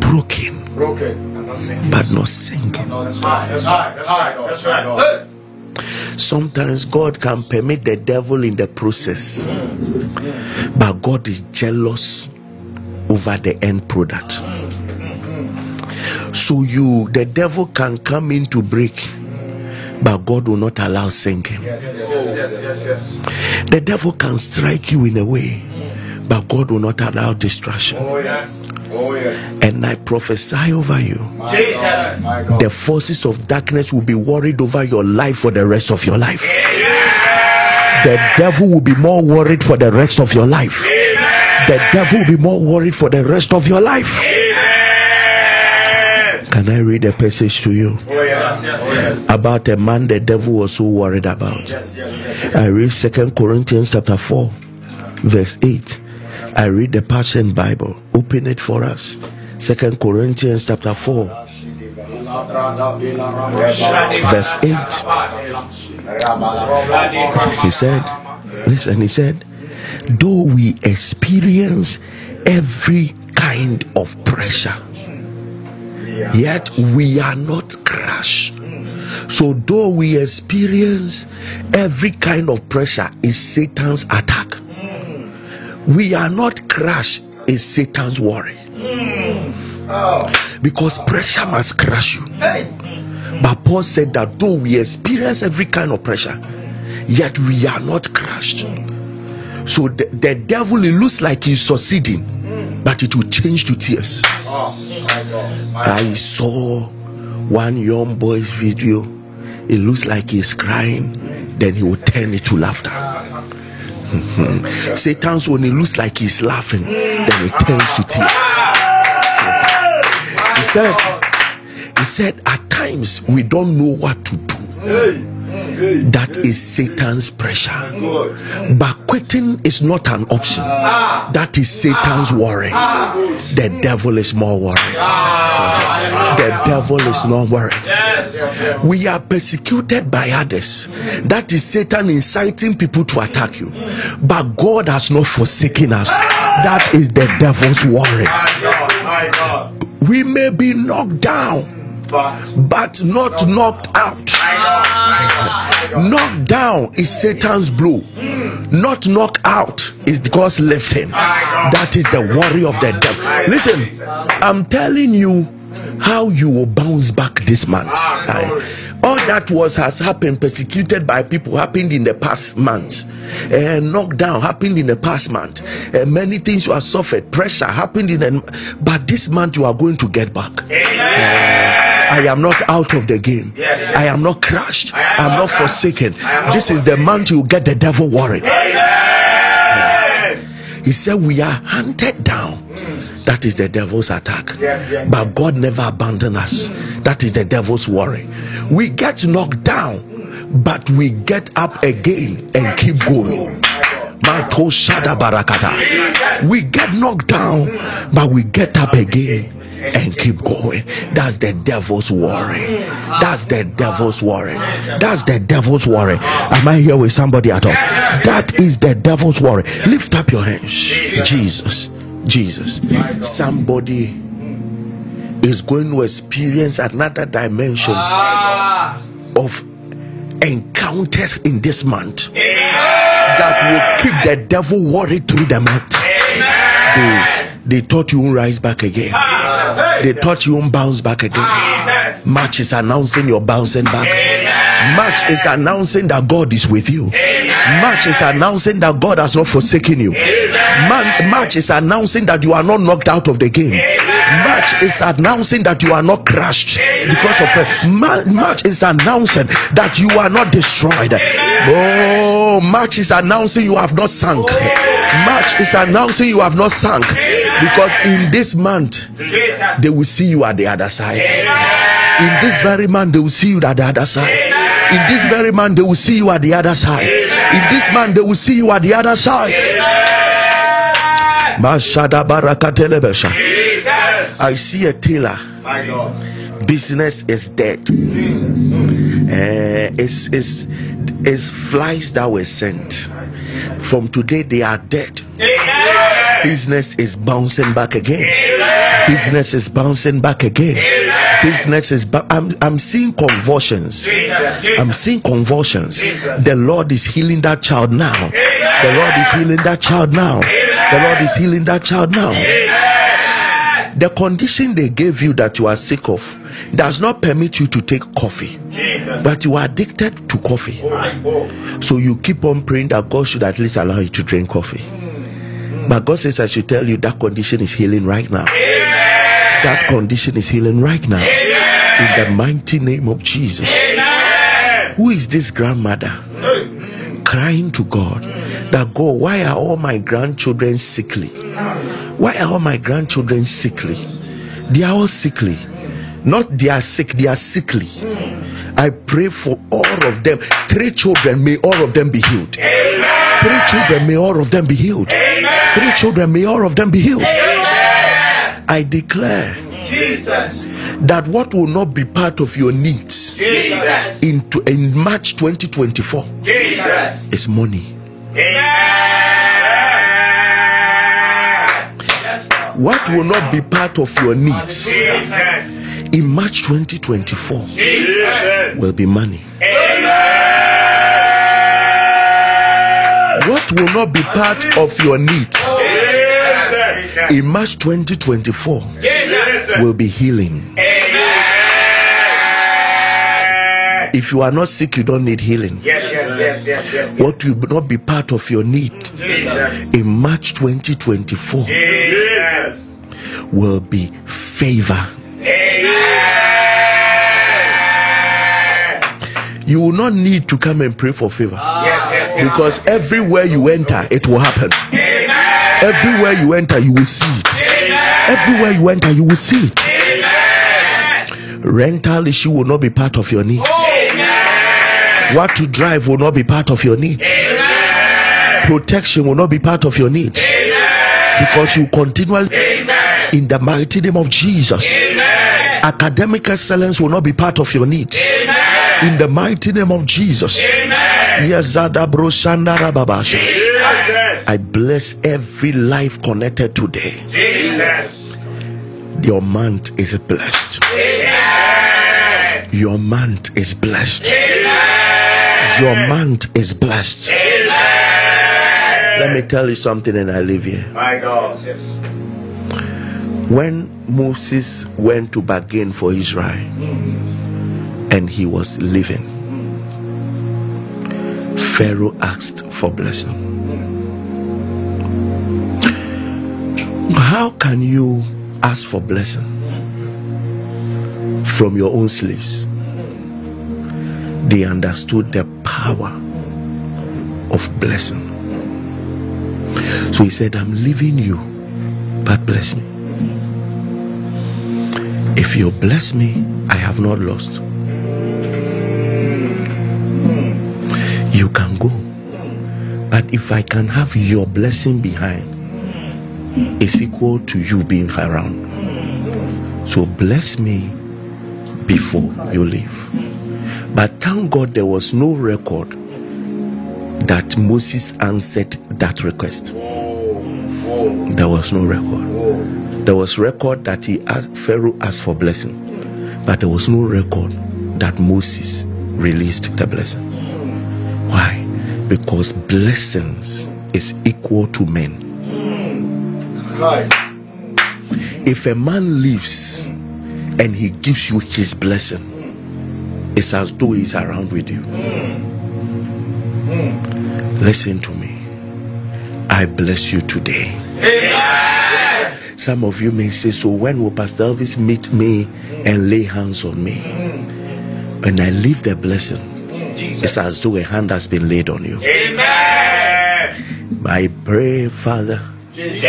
Broken Broken. but not sinking. Sometimes God can permit the devil in the process. But God is jealous over the end product. So you the devil can come in to break, but God will not allow sinking. Yes, yes, yes. The devil can strike you in a way, but God will not allow destruction. Oh, yes. Oh, yes. And I prophesy over you. God. The forces of darkness will be worried over your life for the rest of your life. The devil will be more worried for the rest of your life. The devil will be more worried for the rest of your life. Can I read a passage to you Oh, yes. Yes. about a man the devil was so worried about? I read Second Corinthians chapter 4, verse 8. I read the Passion Bible. Open it for us. Second Corinthians chapter 4, verse 8. He said, listen, he said, though we experience every kind of pressure, yet we are not crushed. So, though we experience every kind of pressure, is Satan's attack. We are not crushed, is Satan's worry. Because pressure must crush you. But Paul said that though we experience every kind of pressure, yet we are not crushed. So the, the devil, it looks like he's succeeding, but it will change to tears. I saw one young boy's video. It looks like he's crying, then he will turn it to laughter. Mm-hmm. Satan's when it looks like he's laughing, then it turns to tears. He said, he said, at times we don't know what to do. That is Satan's pressure. But quitting is not an option. That is Satan's worry. The devil is more worried. The devil is not worried. We are persecuted by others. That is Satan inciting people to attack you. But God has not forsaken us. That is the devil's worry. We may be knocked down, But not knocked out. Knocked down is Satan's blow. Not knocked out is God's lifting. That is the worry of the devil. Listen, I'm telling you how you will bounce back this month. I- all that was has happened, persecuted by people, happened in the past month. Uh, knocked down happened in the past month. Uh, many things you have suffered, pressure happened in the but this month you are going to get back. I am not out of the game. Yes. I am not crushed. I am I am not not forsaken. Am not This is the month you get the devil worried. Amen. He said, We are hunted down. Mm. That is the devil's attack. Yes, yes, But God never abandoned us. That is the devil's worry. We get knocked down, but we get up again and keep going. Oh barakata. We get knocked down, but we get up again and keep going. That's the devil's worry. That's the devil's worry. That's the devil's worry. Am I here with somebody at all? That is the devil's worry. Lift up your hands. Jesus. Jesus. Somebody is going to experience another dimension of encounters in this month that will keep the devil worried through the month. They, they thought you won't rise back again. They thought you won't bounce back again. Jesus. March is announcing you're bouncing back. March is announcing that God is with you. March is announcing that God has not forsaken you. Man, March is announcing that you are not knocked out of the game. March is announcing that you are not crushed because of prayer. March is announcing that you are not destroyed. Oh, March is announcing you have not sunk. March is announcing you have not sunk because in this month they will see you at the other side. In this very man, they will see you at the other side. In this very man, they will see you at the other side. In this man, they will see you at the other side. I see a tailor. My God. Business is dead. Eh, it's, it's, it's flies that were sent. From today, they are dead. Amen. Business is bouncing back again. Business is bouncing back again. Business is. Ba- I'm, I'm seeing convulsions. I'm seeing convulsions. The Lord is healing that child now. The Lord is healing that child now. The Lord is healing that child now. The condition they gave you that you are sick of does not permit you to take coffee, Jesus. but you are addicted to coffee. Oh. So you keep on praying that God should at least allow you to drink coffee. Mm. But God says, I should tell you that condition is healing right now. That condition is healing right now. In the mighty name of Jesus. Who is this grandmother crying to God that God, why are all my grandchildren sickly? Why are all my grandchildren sickly? They are all sickly. Not they are sick, they are sickly. I pray for all of them. Three children, may all of them be healed. Three children, may all of them be healed. Three children, may all of them be healed. I declare Jesus. that what will not be part of your needs Jesus. in, in March 2024 Jesus. is money. What will not be part of your needs Jesus. in March 2024 Jesus. will be money. What will not be part of your needs in March 2024 will be healing. If you are not sick, you don't need healing. Yes, yes, yes, yes, yes. What will not be part of your need Jesus. in March 2024 Jesus. will be favor. You will not need to come and pray for favor Yes, yes, yes. because everywhere you enter, it will happen. Everywhere you enter, you will see it. Everywhere you enter, you will see it. Rental issue will not be part of your need. What to drive will not be part of your need. Protection will not be part of your need because you continually, in the mighty name of Jesus, academic excellence will not be part of your need. In the mighty name of Jesus. Yazada bro shandara babasha. Jesus. I bless every life connected today. Jesus. Your month is blessed. Your month is blessed. Your month is blessed. Let me tell you something and I leave here. My God. When Moses went to bargain for Israel and he was leaving, Pharaoh asked for blessing. How can you ask for blessing from your own slaves? They understood the power of blessing. So he said, I'm leaving you, but bless me. If you bless me, I have not lost. You can go. But if I can have your blessing behind, it's equal to you being around. So bless me before you leave. But thank God there was no record that Moses answered that request. There was no record. There was record that he asked Pharaoh asked for blessing, but there was no record that Moses released the blessing. Why? Because blessings is equal to men. If a man lives and he gives you his blessing, it's as though he's around with you. Listen to me. I bless you today. Some of you may say, So when will Pastor Elvis meet me and lay hands on me? When I leave the blessing, it's as though a hand has been laid on you. Amen. I pray, Father. Jesus.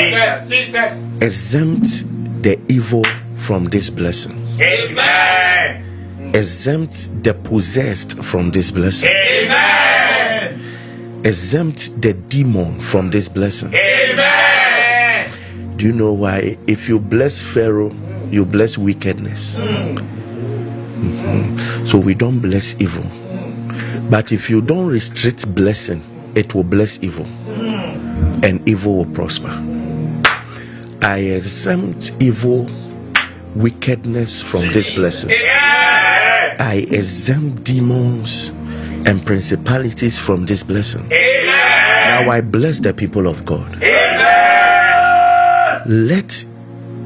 exempt the evil from this blessing, Amen. exempt the possessed from this blessing, Amen. exempt the demon from this blessing. Amen. Do you know why? If you bless Pharaoh, you bless wickedness. Mhm. So we don't bless evil. But if you don't restrict blessing, it will bless evil. And evil will prosper. I exempt evil, wickedness from this blessing. I exempt demons and principalities from this blessing. Now I bless the people of God. Amen. Let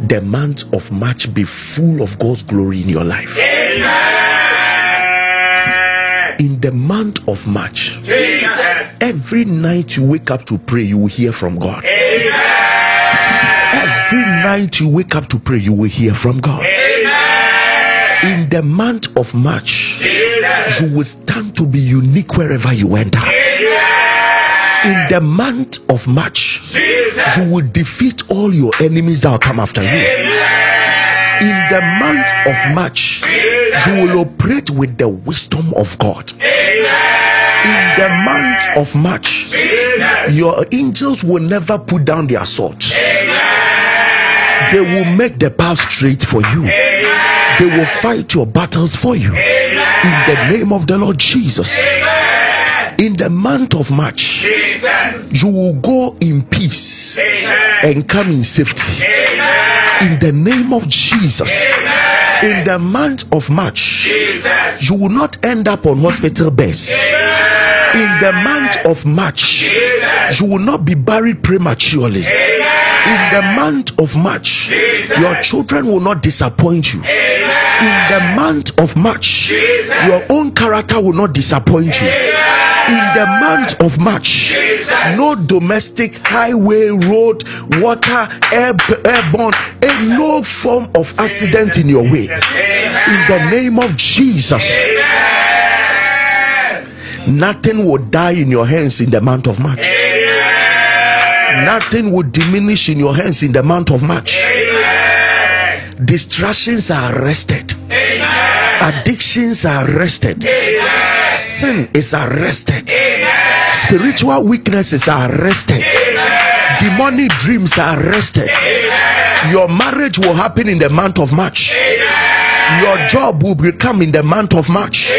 the month of March be full of God's glory in your life. Amen. In the month of March, Jesus. every night you wake up to pray, you will hear from God. Amen. Every night you wake up to pray, you will hear from God. In the month of March, you will stand to be unique wherever you enter. In the month of March, you will defeat all your enemies that will come after you. In the month of March, you will operate with the wisdom of God. In the month of March, your angels will never put down their swords. They will make the path straight for you. They will fight your battles for you. In the name of the Lord Jesus. In the month of March, you will go in peace and come in safety. In the name of Jesus. In the month of March, you will not end up on hospital beds. In the month of March, you will not be buried prematurely. In the month of March, your children will not disappoint you. In the month of March, your own character will not disappoint you. In the month of March, no domestic highway, road, water, air, airborne, and no form of accident in your way. In the name of Jesus. Nothing will die in your hands in the month of March. Nothing will diminish in your hands in the month of March. Distractions are arrested. Addictions are arrested. Sin is arrested. Spiritual weaknesses are arrested. Demonic dreams are arrested. Your marriage will happen in the month of March. Your job will become in the month of March.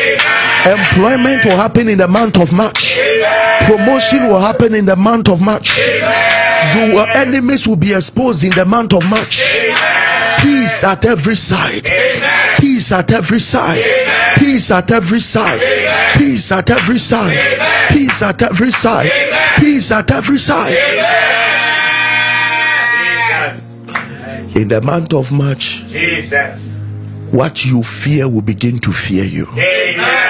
Employment will happen in the month of March. Promotion will happen in the month of March. Your enemies will be exposed in the month of March. Peace at every side. Peace at every side. Peace at every side. Peace at every side. Peace at every side. Peace at every side. In the month of March, Jesus. what you fear will begin to fear you. Amen.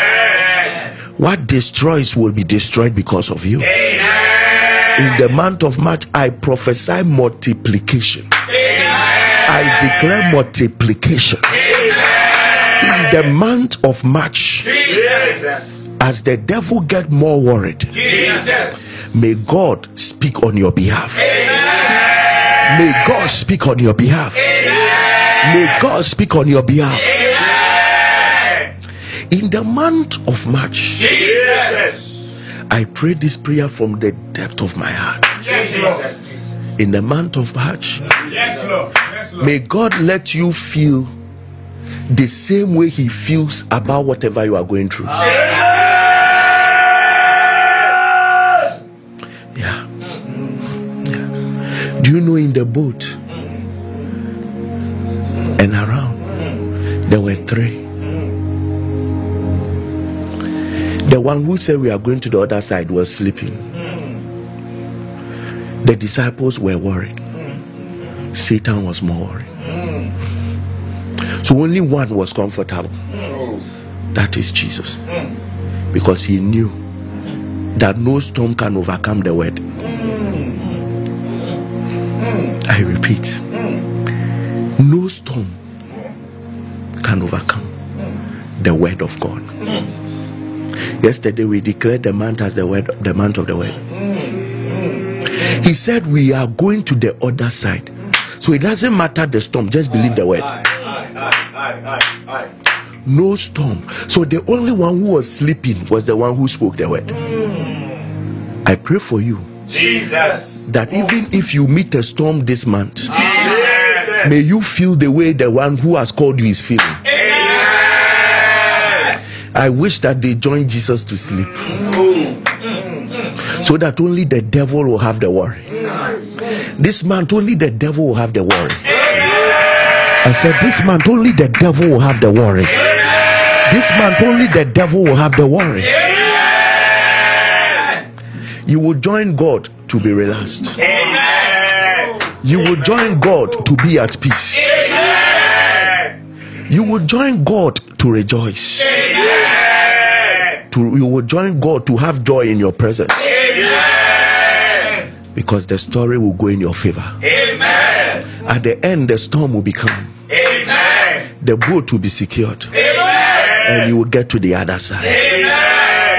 What destroys will be destroyed because of you. In the month of March, I prophesy multiplication. I declare multiplication. In the month of March, Jesus. as the devil get more worried, Jesus. may God speak on your behalf. May God speak on your behalf. May God speak on your behalf. In the month of March, Jesus. I pray this prayer from the depth of my heart. Yes, Lord. In the month of March, Yes, Lord. may God let you feel the same way He feels about whatever you are going through. Yeah. yeah. Do you know in the boat mm. and around there were three? The one who said we are going to the other side was sleeping. The disciples were worried. Satan was more worried. So only one was comfortable. That is Jesus. Because he knew that no storm can overcome the word. I repeat, no storm can overcome the word of God. Yesterday we declared the month as the word, the month of the word. He said we are going to the other side. So it doesn't matter the storm, just believe the word. No storm. So the only one who was sleeping was the one who spoke the word. I pray for you Jesus. that even if you meet a storm this month, Jesus. may you feel the way the one who has called you is feeling. I wish that they join Jesus to sleep so that only the devil will have the worry. This month, only the devil will have the worry. I said, This month, only the devil will have the worry. This month, only the devil will have the worry. You will join God to be relaxed. You will join God to be at peace. You will join God to rejoice. To, you will join God to have joy in your presence. Amen. Because the story will go in your favor. Amen. At the end, the storm will become. Amen. The boat will be secured. Amen. And you will get to the other side. Amen.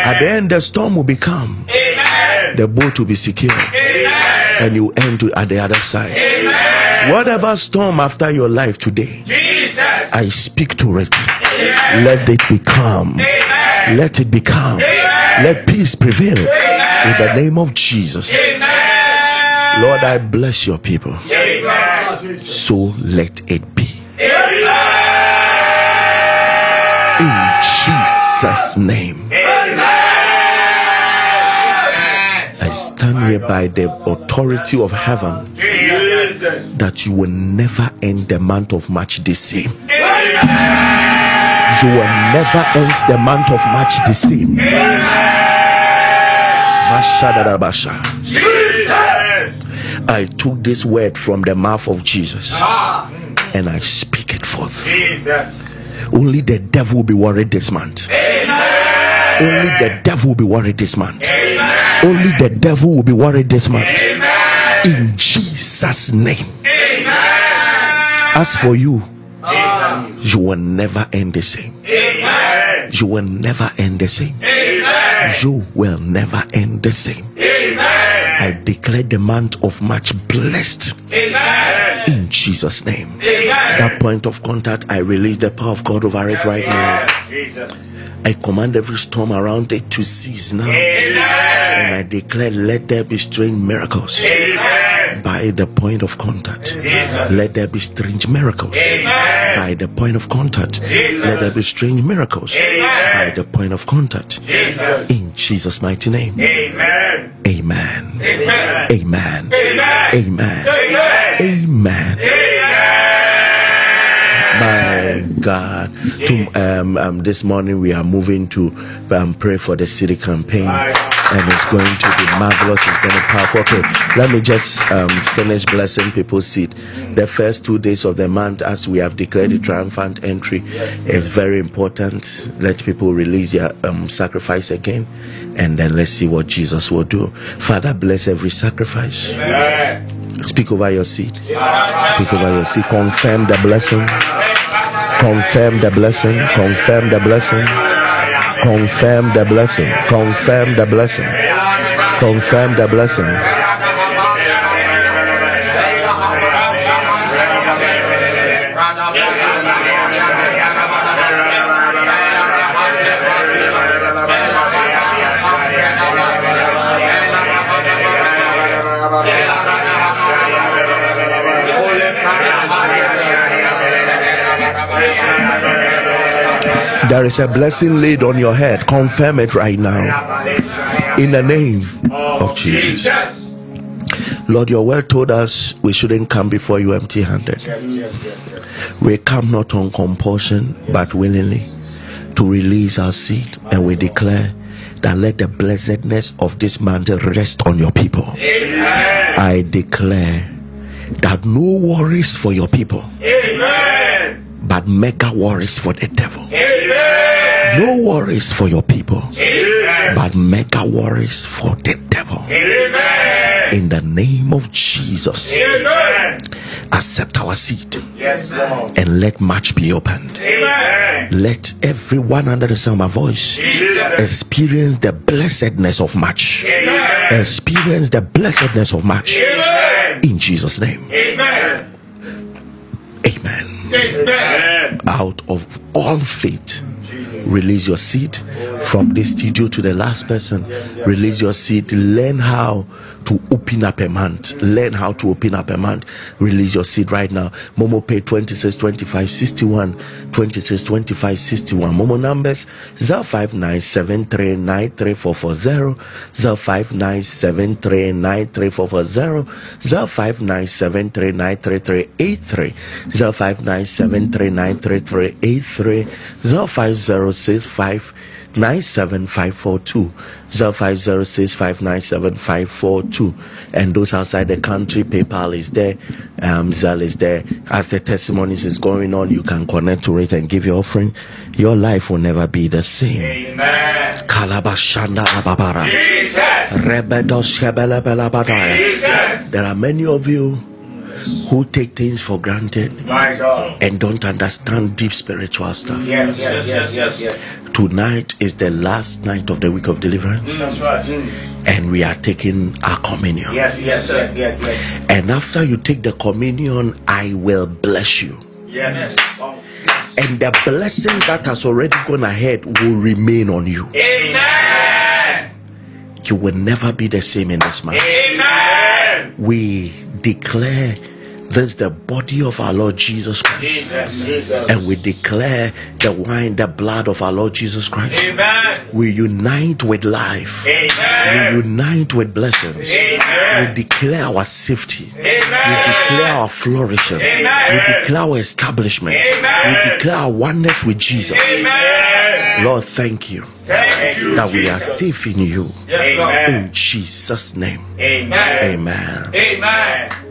At the end, the storm will become. Amen. The boat will be secured. Amen. And you end to, at the other side. Amen. Whatever storm after your life today, Jesus. I speak to it. Amen. Let it become. Let it become. Let peace prevail. In the name of Jesus. Amen. Lord, I bless your people. So let it be. In Jesus' name. I stand here by the authority of heaven that you will never end the month of March the same. You will never end the month of March the same. I took this word from the mouth of Jesus Ah. and I speak it forth. Jesus. Only the devil will be worried this month. Amen. Only the devil will be worried this month. Amen. Only the devil will be worried this month. Amen. In Jesus' name. As for you, you will never end the same. Amen. You will never end the same. Amen. You will never end the same. Amen. I declare the month of March blessed Amen. in Jesus' name. Amen. That point of contact, I release the power of God over it right now. Jesus. I command every storm around it to cease now. And I declare, let there be strange miracles Amen. By the point of contact. Jesus. Let there be strange miracles Amen. by the point of contact. Let there be strange miracles by the point of contact. Jesus. In Jesus' mighty name. Amen. Amen. Amen. Amen. Amen. Amen. Amen. Amen. God. To, um, um, this morning we are moving to um, pray for the city campaign. And it's going to be marvelous. It's going to be powerful. Okay, let me just um, finish blessing people's seed. The first two days of the month, as we have declared the triumphant entry, is very important. Let people release their um, sacrifice again, and then let's see what Jesus will do. Father, bless every sacrifice. Speak over your seed. Speak over your seed. Confirm the blessing. Confirm the blessing. Confirm the blessing. Confirm the blessing. Confirm the blessing. Confirm the blessing. There is a blessing laid on your head. Confirm it right now. In the name of Jesus. Lord, your word told us we shouldn't come before you empty handed. We come not on compulsion, but willingly to release our seed. And we declare that let the blessedness of this month rest on your people. Amen. I declare that no worries for your people, Amen. But mega worries for the devil. Amen. No worries for your people, Amen. but mega worries for the devil. Amen. In the name of Jesus, Amen. accept our seed Yes, Lord. and let March be opened. Amen. Let everyone under the sound of my voice Jesus. experience the blessedness of March. Amen. Experience the blessedness of March. Amen. In Jesus' name. Amen. Amen. Out of all faith, release your seed from this studio to the last person. Release your seed. Learn how to open up a month. Learn how to open up a month. Release your seed right now. Momo pay 26 25 61 26 25 61. Momo numbers 0597393440 0597393440 0597393383 0597393383 0506 97542 0506597542 and those outside the country paypal is there um zelle is there as the testimonies is going on you can connect to it and give your offering your life will never be the same Amen. kalabashanda Jesus. there are many of you who take things for granted My God. and don't understand deep spiritual stuff. Yes, yes, yes, yes, yes. Tonight is the last night of the week of deliverance, mm, That's right. Mm. and we are taking our communion. Yes, yes, yes, yes, yes. And after you take the communion, I will bless you. Yes. And the blessings that has already gone ahead will remain on you. Amen. You will never be the same in this month. Amen. We declare this the body of our Lord Jesus Christ. Jesus, Jesus. And we declare the wine, the blood of our Lord Jesus Christ. Amen. We unite with life. We unite with blessings. Amen. We declare our safety. We declare our flourishing. Amen. We declare our establishment. Amen. We declare our oneness with Jesus. Amen. Lord, thank you Thank you, that we are safe in you. Yes, Lord. In Jesus' name. Amen. Amen. Amen.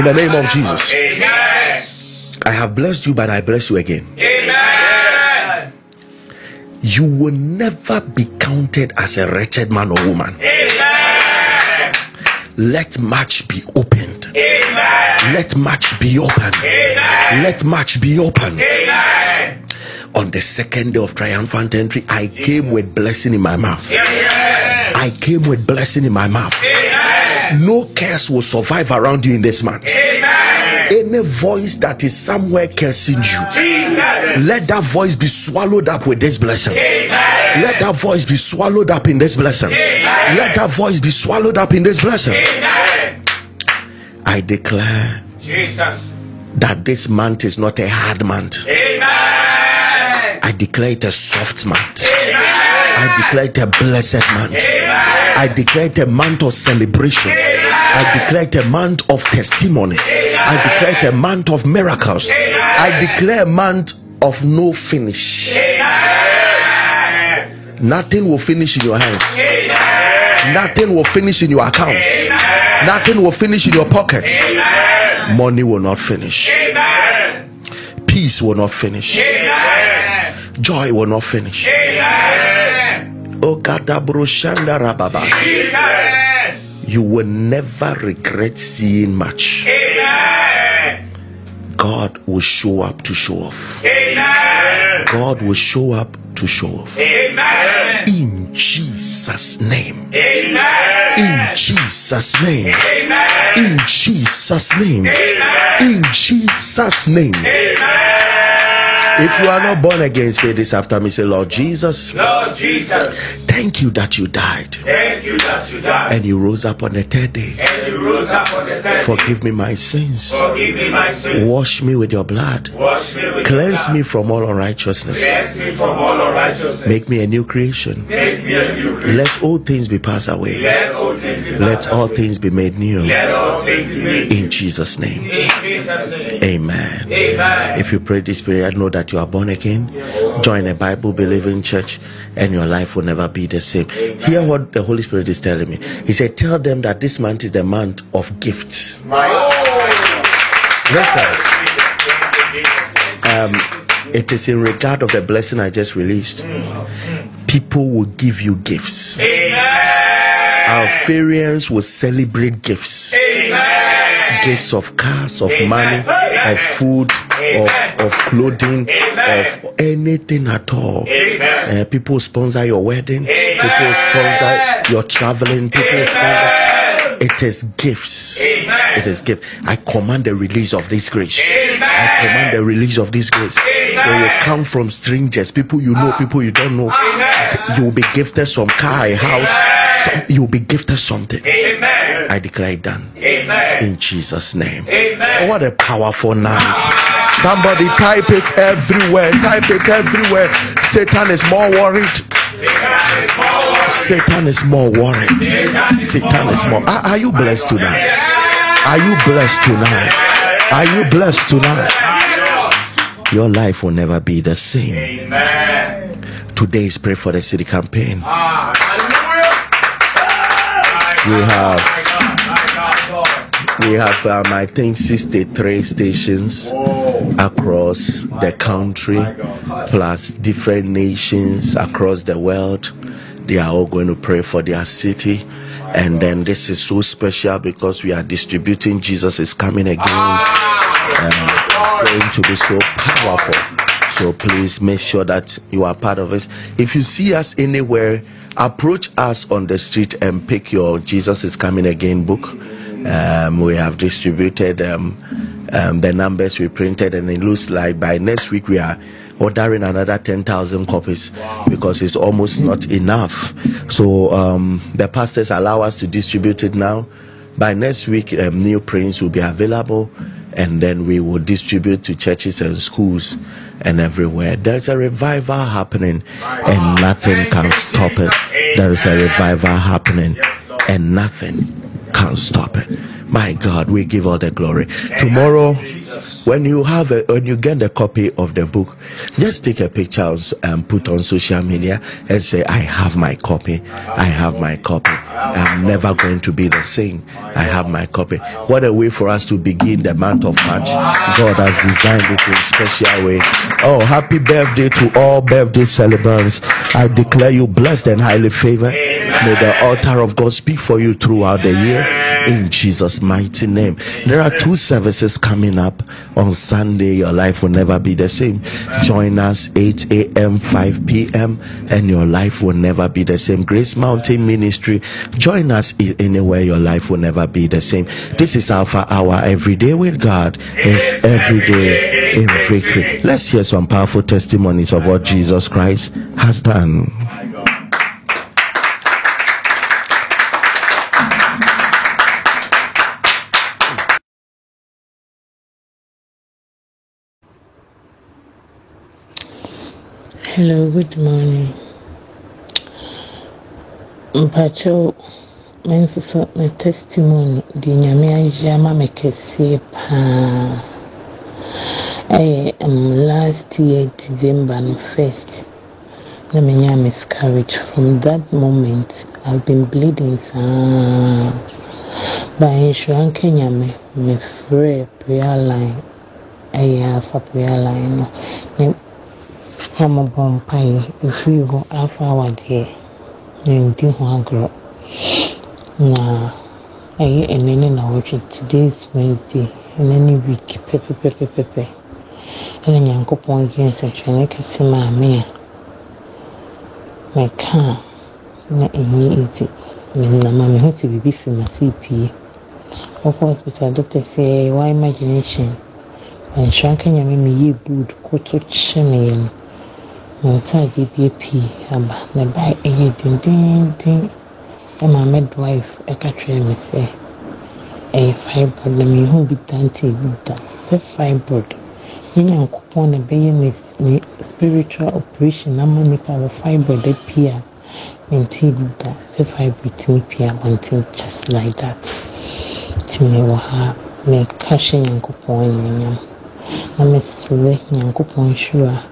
In the name of Jesus. Amen. I have blessed you, but I bless you again. Amen. You will never be counted as a wretched man or woman. Amen. Let March be opened. Amen. Let March be opened. Amen. Let March be opened. Amen. On the second day of triumphant entry, I came with blessing in my mouth. Yes. I came with blessing in my mouth. Amen. No curse will survive around you in this month. Amen. Any voice that is somewhere cursing you, Jesus. let that voice be swallowed up with this blessing. Amen. Let that voice be swallowed up in this blessing. Amen. Let that voice be swallowed up in this blessing. Amen. I declare Jesus. that this month is not a hard month. Amen. I declare it a soft month. Amen. I declare it a blessed month. Amen. I declare it a month of celebration. I declare it a month of testimonies. I declare it a month of miracles. I declare a month of no finish. Nothing will finish in your hands. Nothing will finish in your accounts. Nothing will finish in your pocket. Money will not finish. Peace will not finish. Joy will not finish. Oh. You will never regret seeing much. God will show up to show off. Amen. God will show up to show off. Amen. In Jesus' name. Amen. In Jesus' name. Amen. In Jesus' name. Amen. In Jesus' name. Amen. If you are not born again, say this after me. Say, Lord Jesus, Lord Jesus, thank you that you died thank you that you died and you rose up on the third day. and you rose up on the third day. Forgive me my sins. Forgive me my sins. Wash me with your blood. Wash me with Cleanse me from all unrighteousness. Cleanse me from all unrighteousness. Make me a new creation. Make me a new creature. Let all things be passed away. Let all things be Let all things be made new. Let all things be made. In Jesus' name. In Jesus' name. Amen. Amen. If you pray this prayer, know that you are born again. Join a Bible believing church, and your life will never be the same. Hear what the Holy Spirit is telling me. He said, Tell them that this month is the month of gifts. My Listen, um, it is in regard of the blessing I just released. People will give you gifts. Amen. Alpharians will celebrate gifts. Amen. Gifts of cars, of money, of food, of, of clothing, of anything at all. Uh, people sponsor your wedding. People sponsor your traveling. People sponsor. It is gifts. It is gift. I command the release of this grace. I command the release of this grace. They will come from strangers, people you know, people you don't know. You will be gifted some car, a house. Some, you will be gifted something. Amen. I declare it done Amen. in Jesus' name. Amen. What a powerful night. Somebody type it everywhere. Type it everywhere. Satan is more worried. Satan is more worried. Satan is more. Are, are you blessed tonight? Are you blessed tonight? Are you blessed tonight? Your life will never be the same. Amen. Today is pray for the city campaign. Ah, We have we have um, I think 63 stations across the country, plus different nations across the world. They are all going to pray for their city. And then this is so special because we are distributing Jesus is coming again. It's going to be so powerful. So please make sure that you are part of it. If you see us anywhere, approach us on the street and pick your Jesus is Coming Again book. Um, we have distributed um, um, the numbers we printed, and it looks like by next week we are ordering another 10,000 copies wow. because it's almost not enough. So um, the pastors allow us to distribute it now. By next week, um, new prints will be available, and then we will distribute to churches and schools and everywhere. There's a revival happening and nothing can stop it. There is a revival happening and nothing can stop it. My God, we give all the glory. Tomorrow, when you have a, when you get a copy of the book, just take a picture and put on social media and say, "I have my copy. I have my copy. I'm never going to be the same. I have my copy." What a way for us to begin the month of March. God has designed it in a special way. Oh, happy birthday to all birthday celebrants! I declare you blessed and highly favored. May the altar of God speak for you throughout the year in Jesus' mighty name. There are two services coming up on Sunday. Your life will never be the same. Join us 8 a.m., 5 p.m., and your life will never be the same. Grace Mountain Ministry. Join us anywhere. Your life will never be the same. This is Alpha Hour. Every day with God is every day in victory. Let's hear some powerful testimonies of what Jesus Christ has done. Hello, good morning. Mpacho, me nso so me testimony de nyame ayɛ ama me kɛseɛ paa. Ɛyɛ um, last year December no first na menya miscarriage. From that moment, I've been bleeding saa. But nhyira nka nyame, mefrɛ prayer line ɛyɛ afa prayer line no na mobɔ mpaeɛ ɛfiri hɔ afa awadeɛ yɛndi ho agorɔ na ɛyɛ ɛnɛ ne nawɔtwe today is wednesday ɛnɛ ne week pɛpɛpɛpɛpɛ ɛna nyankopɔn yɛ nsɛntwerɛne kɛse maa me a mɛka na ɛnyɛ ɛdzi menama me ho sɛ biribi firi m'ase pie wɔkɔ hospital doctor sɛ wa imagination ɛnhyɛ nka nyame meyɛ bood koto kye meɛ no na nsa a bi pii aba na ba yɛ dendenden ɛma midwife ka kyerɛ me sɛ ɛyɛ fibroid na mehu bi dante bi da sɛ fibroid. Ne nyankopɔn na ɛbɛyɛ ne ne spiritual operation ama nipa wɔ fibroid apie a mente bi da sɛ fibroid tumi pie abɔnten just like that. Nti mewɔ ha meka hyɛ nyankopɔn animuonyam na mesrɛ nyankopɔn hyira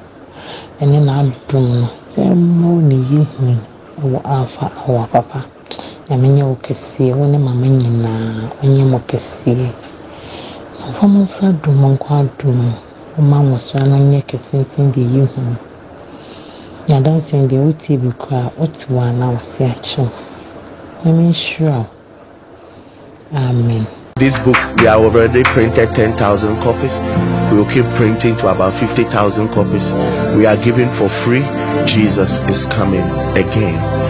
ɛne n'adom no sɛ mmɔ ne yi hu wɔ afa awɔ papa nyame nyɛ wo kɛseɛ wo ne mama nyinaa ɔnyɛ mo kɛseɛ mfa mo mfra dom nkɔ adom ɔma nwosra no nyɛ kɛsɛnsen deɛ yi hu nyadansɛn deɛ wotie bi koraa wote wɔ ana wo se akyew nyame nhyira wo amen This book, we have already printed 10,000 copies. We will keep printing to about 50,000 copies. We are giving for free. Jesus is coming again.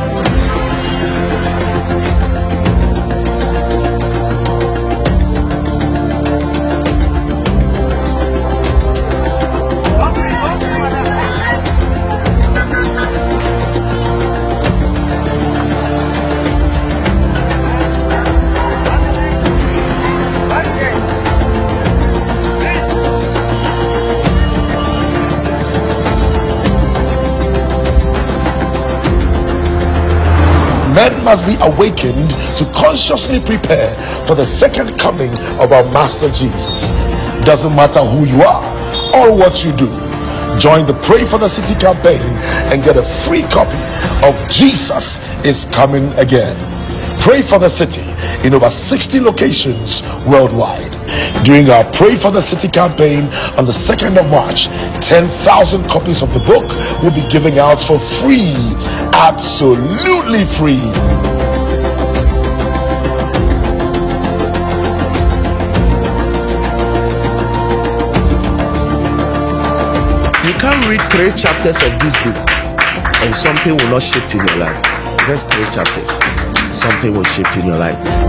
Must be awakened to consciously prepare for the second coming of our Master Jesus. Doesn't matter who you are or what you do. Join the Pray for the City campaign and get a free copy of Jesus is Coming Again. Pray for the City in over 60 locations worldwide. During our Pray for the City campaign on the 2nd of March, 10,000 copies of the book will be giving out for free. Absolutely free. Can't read three chapters of this book and something will not shift in your life. Just three chapters, something will shift in your life.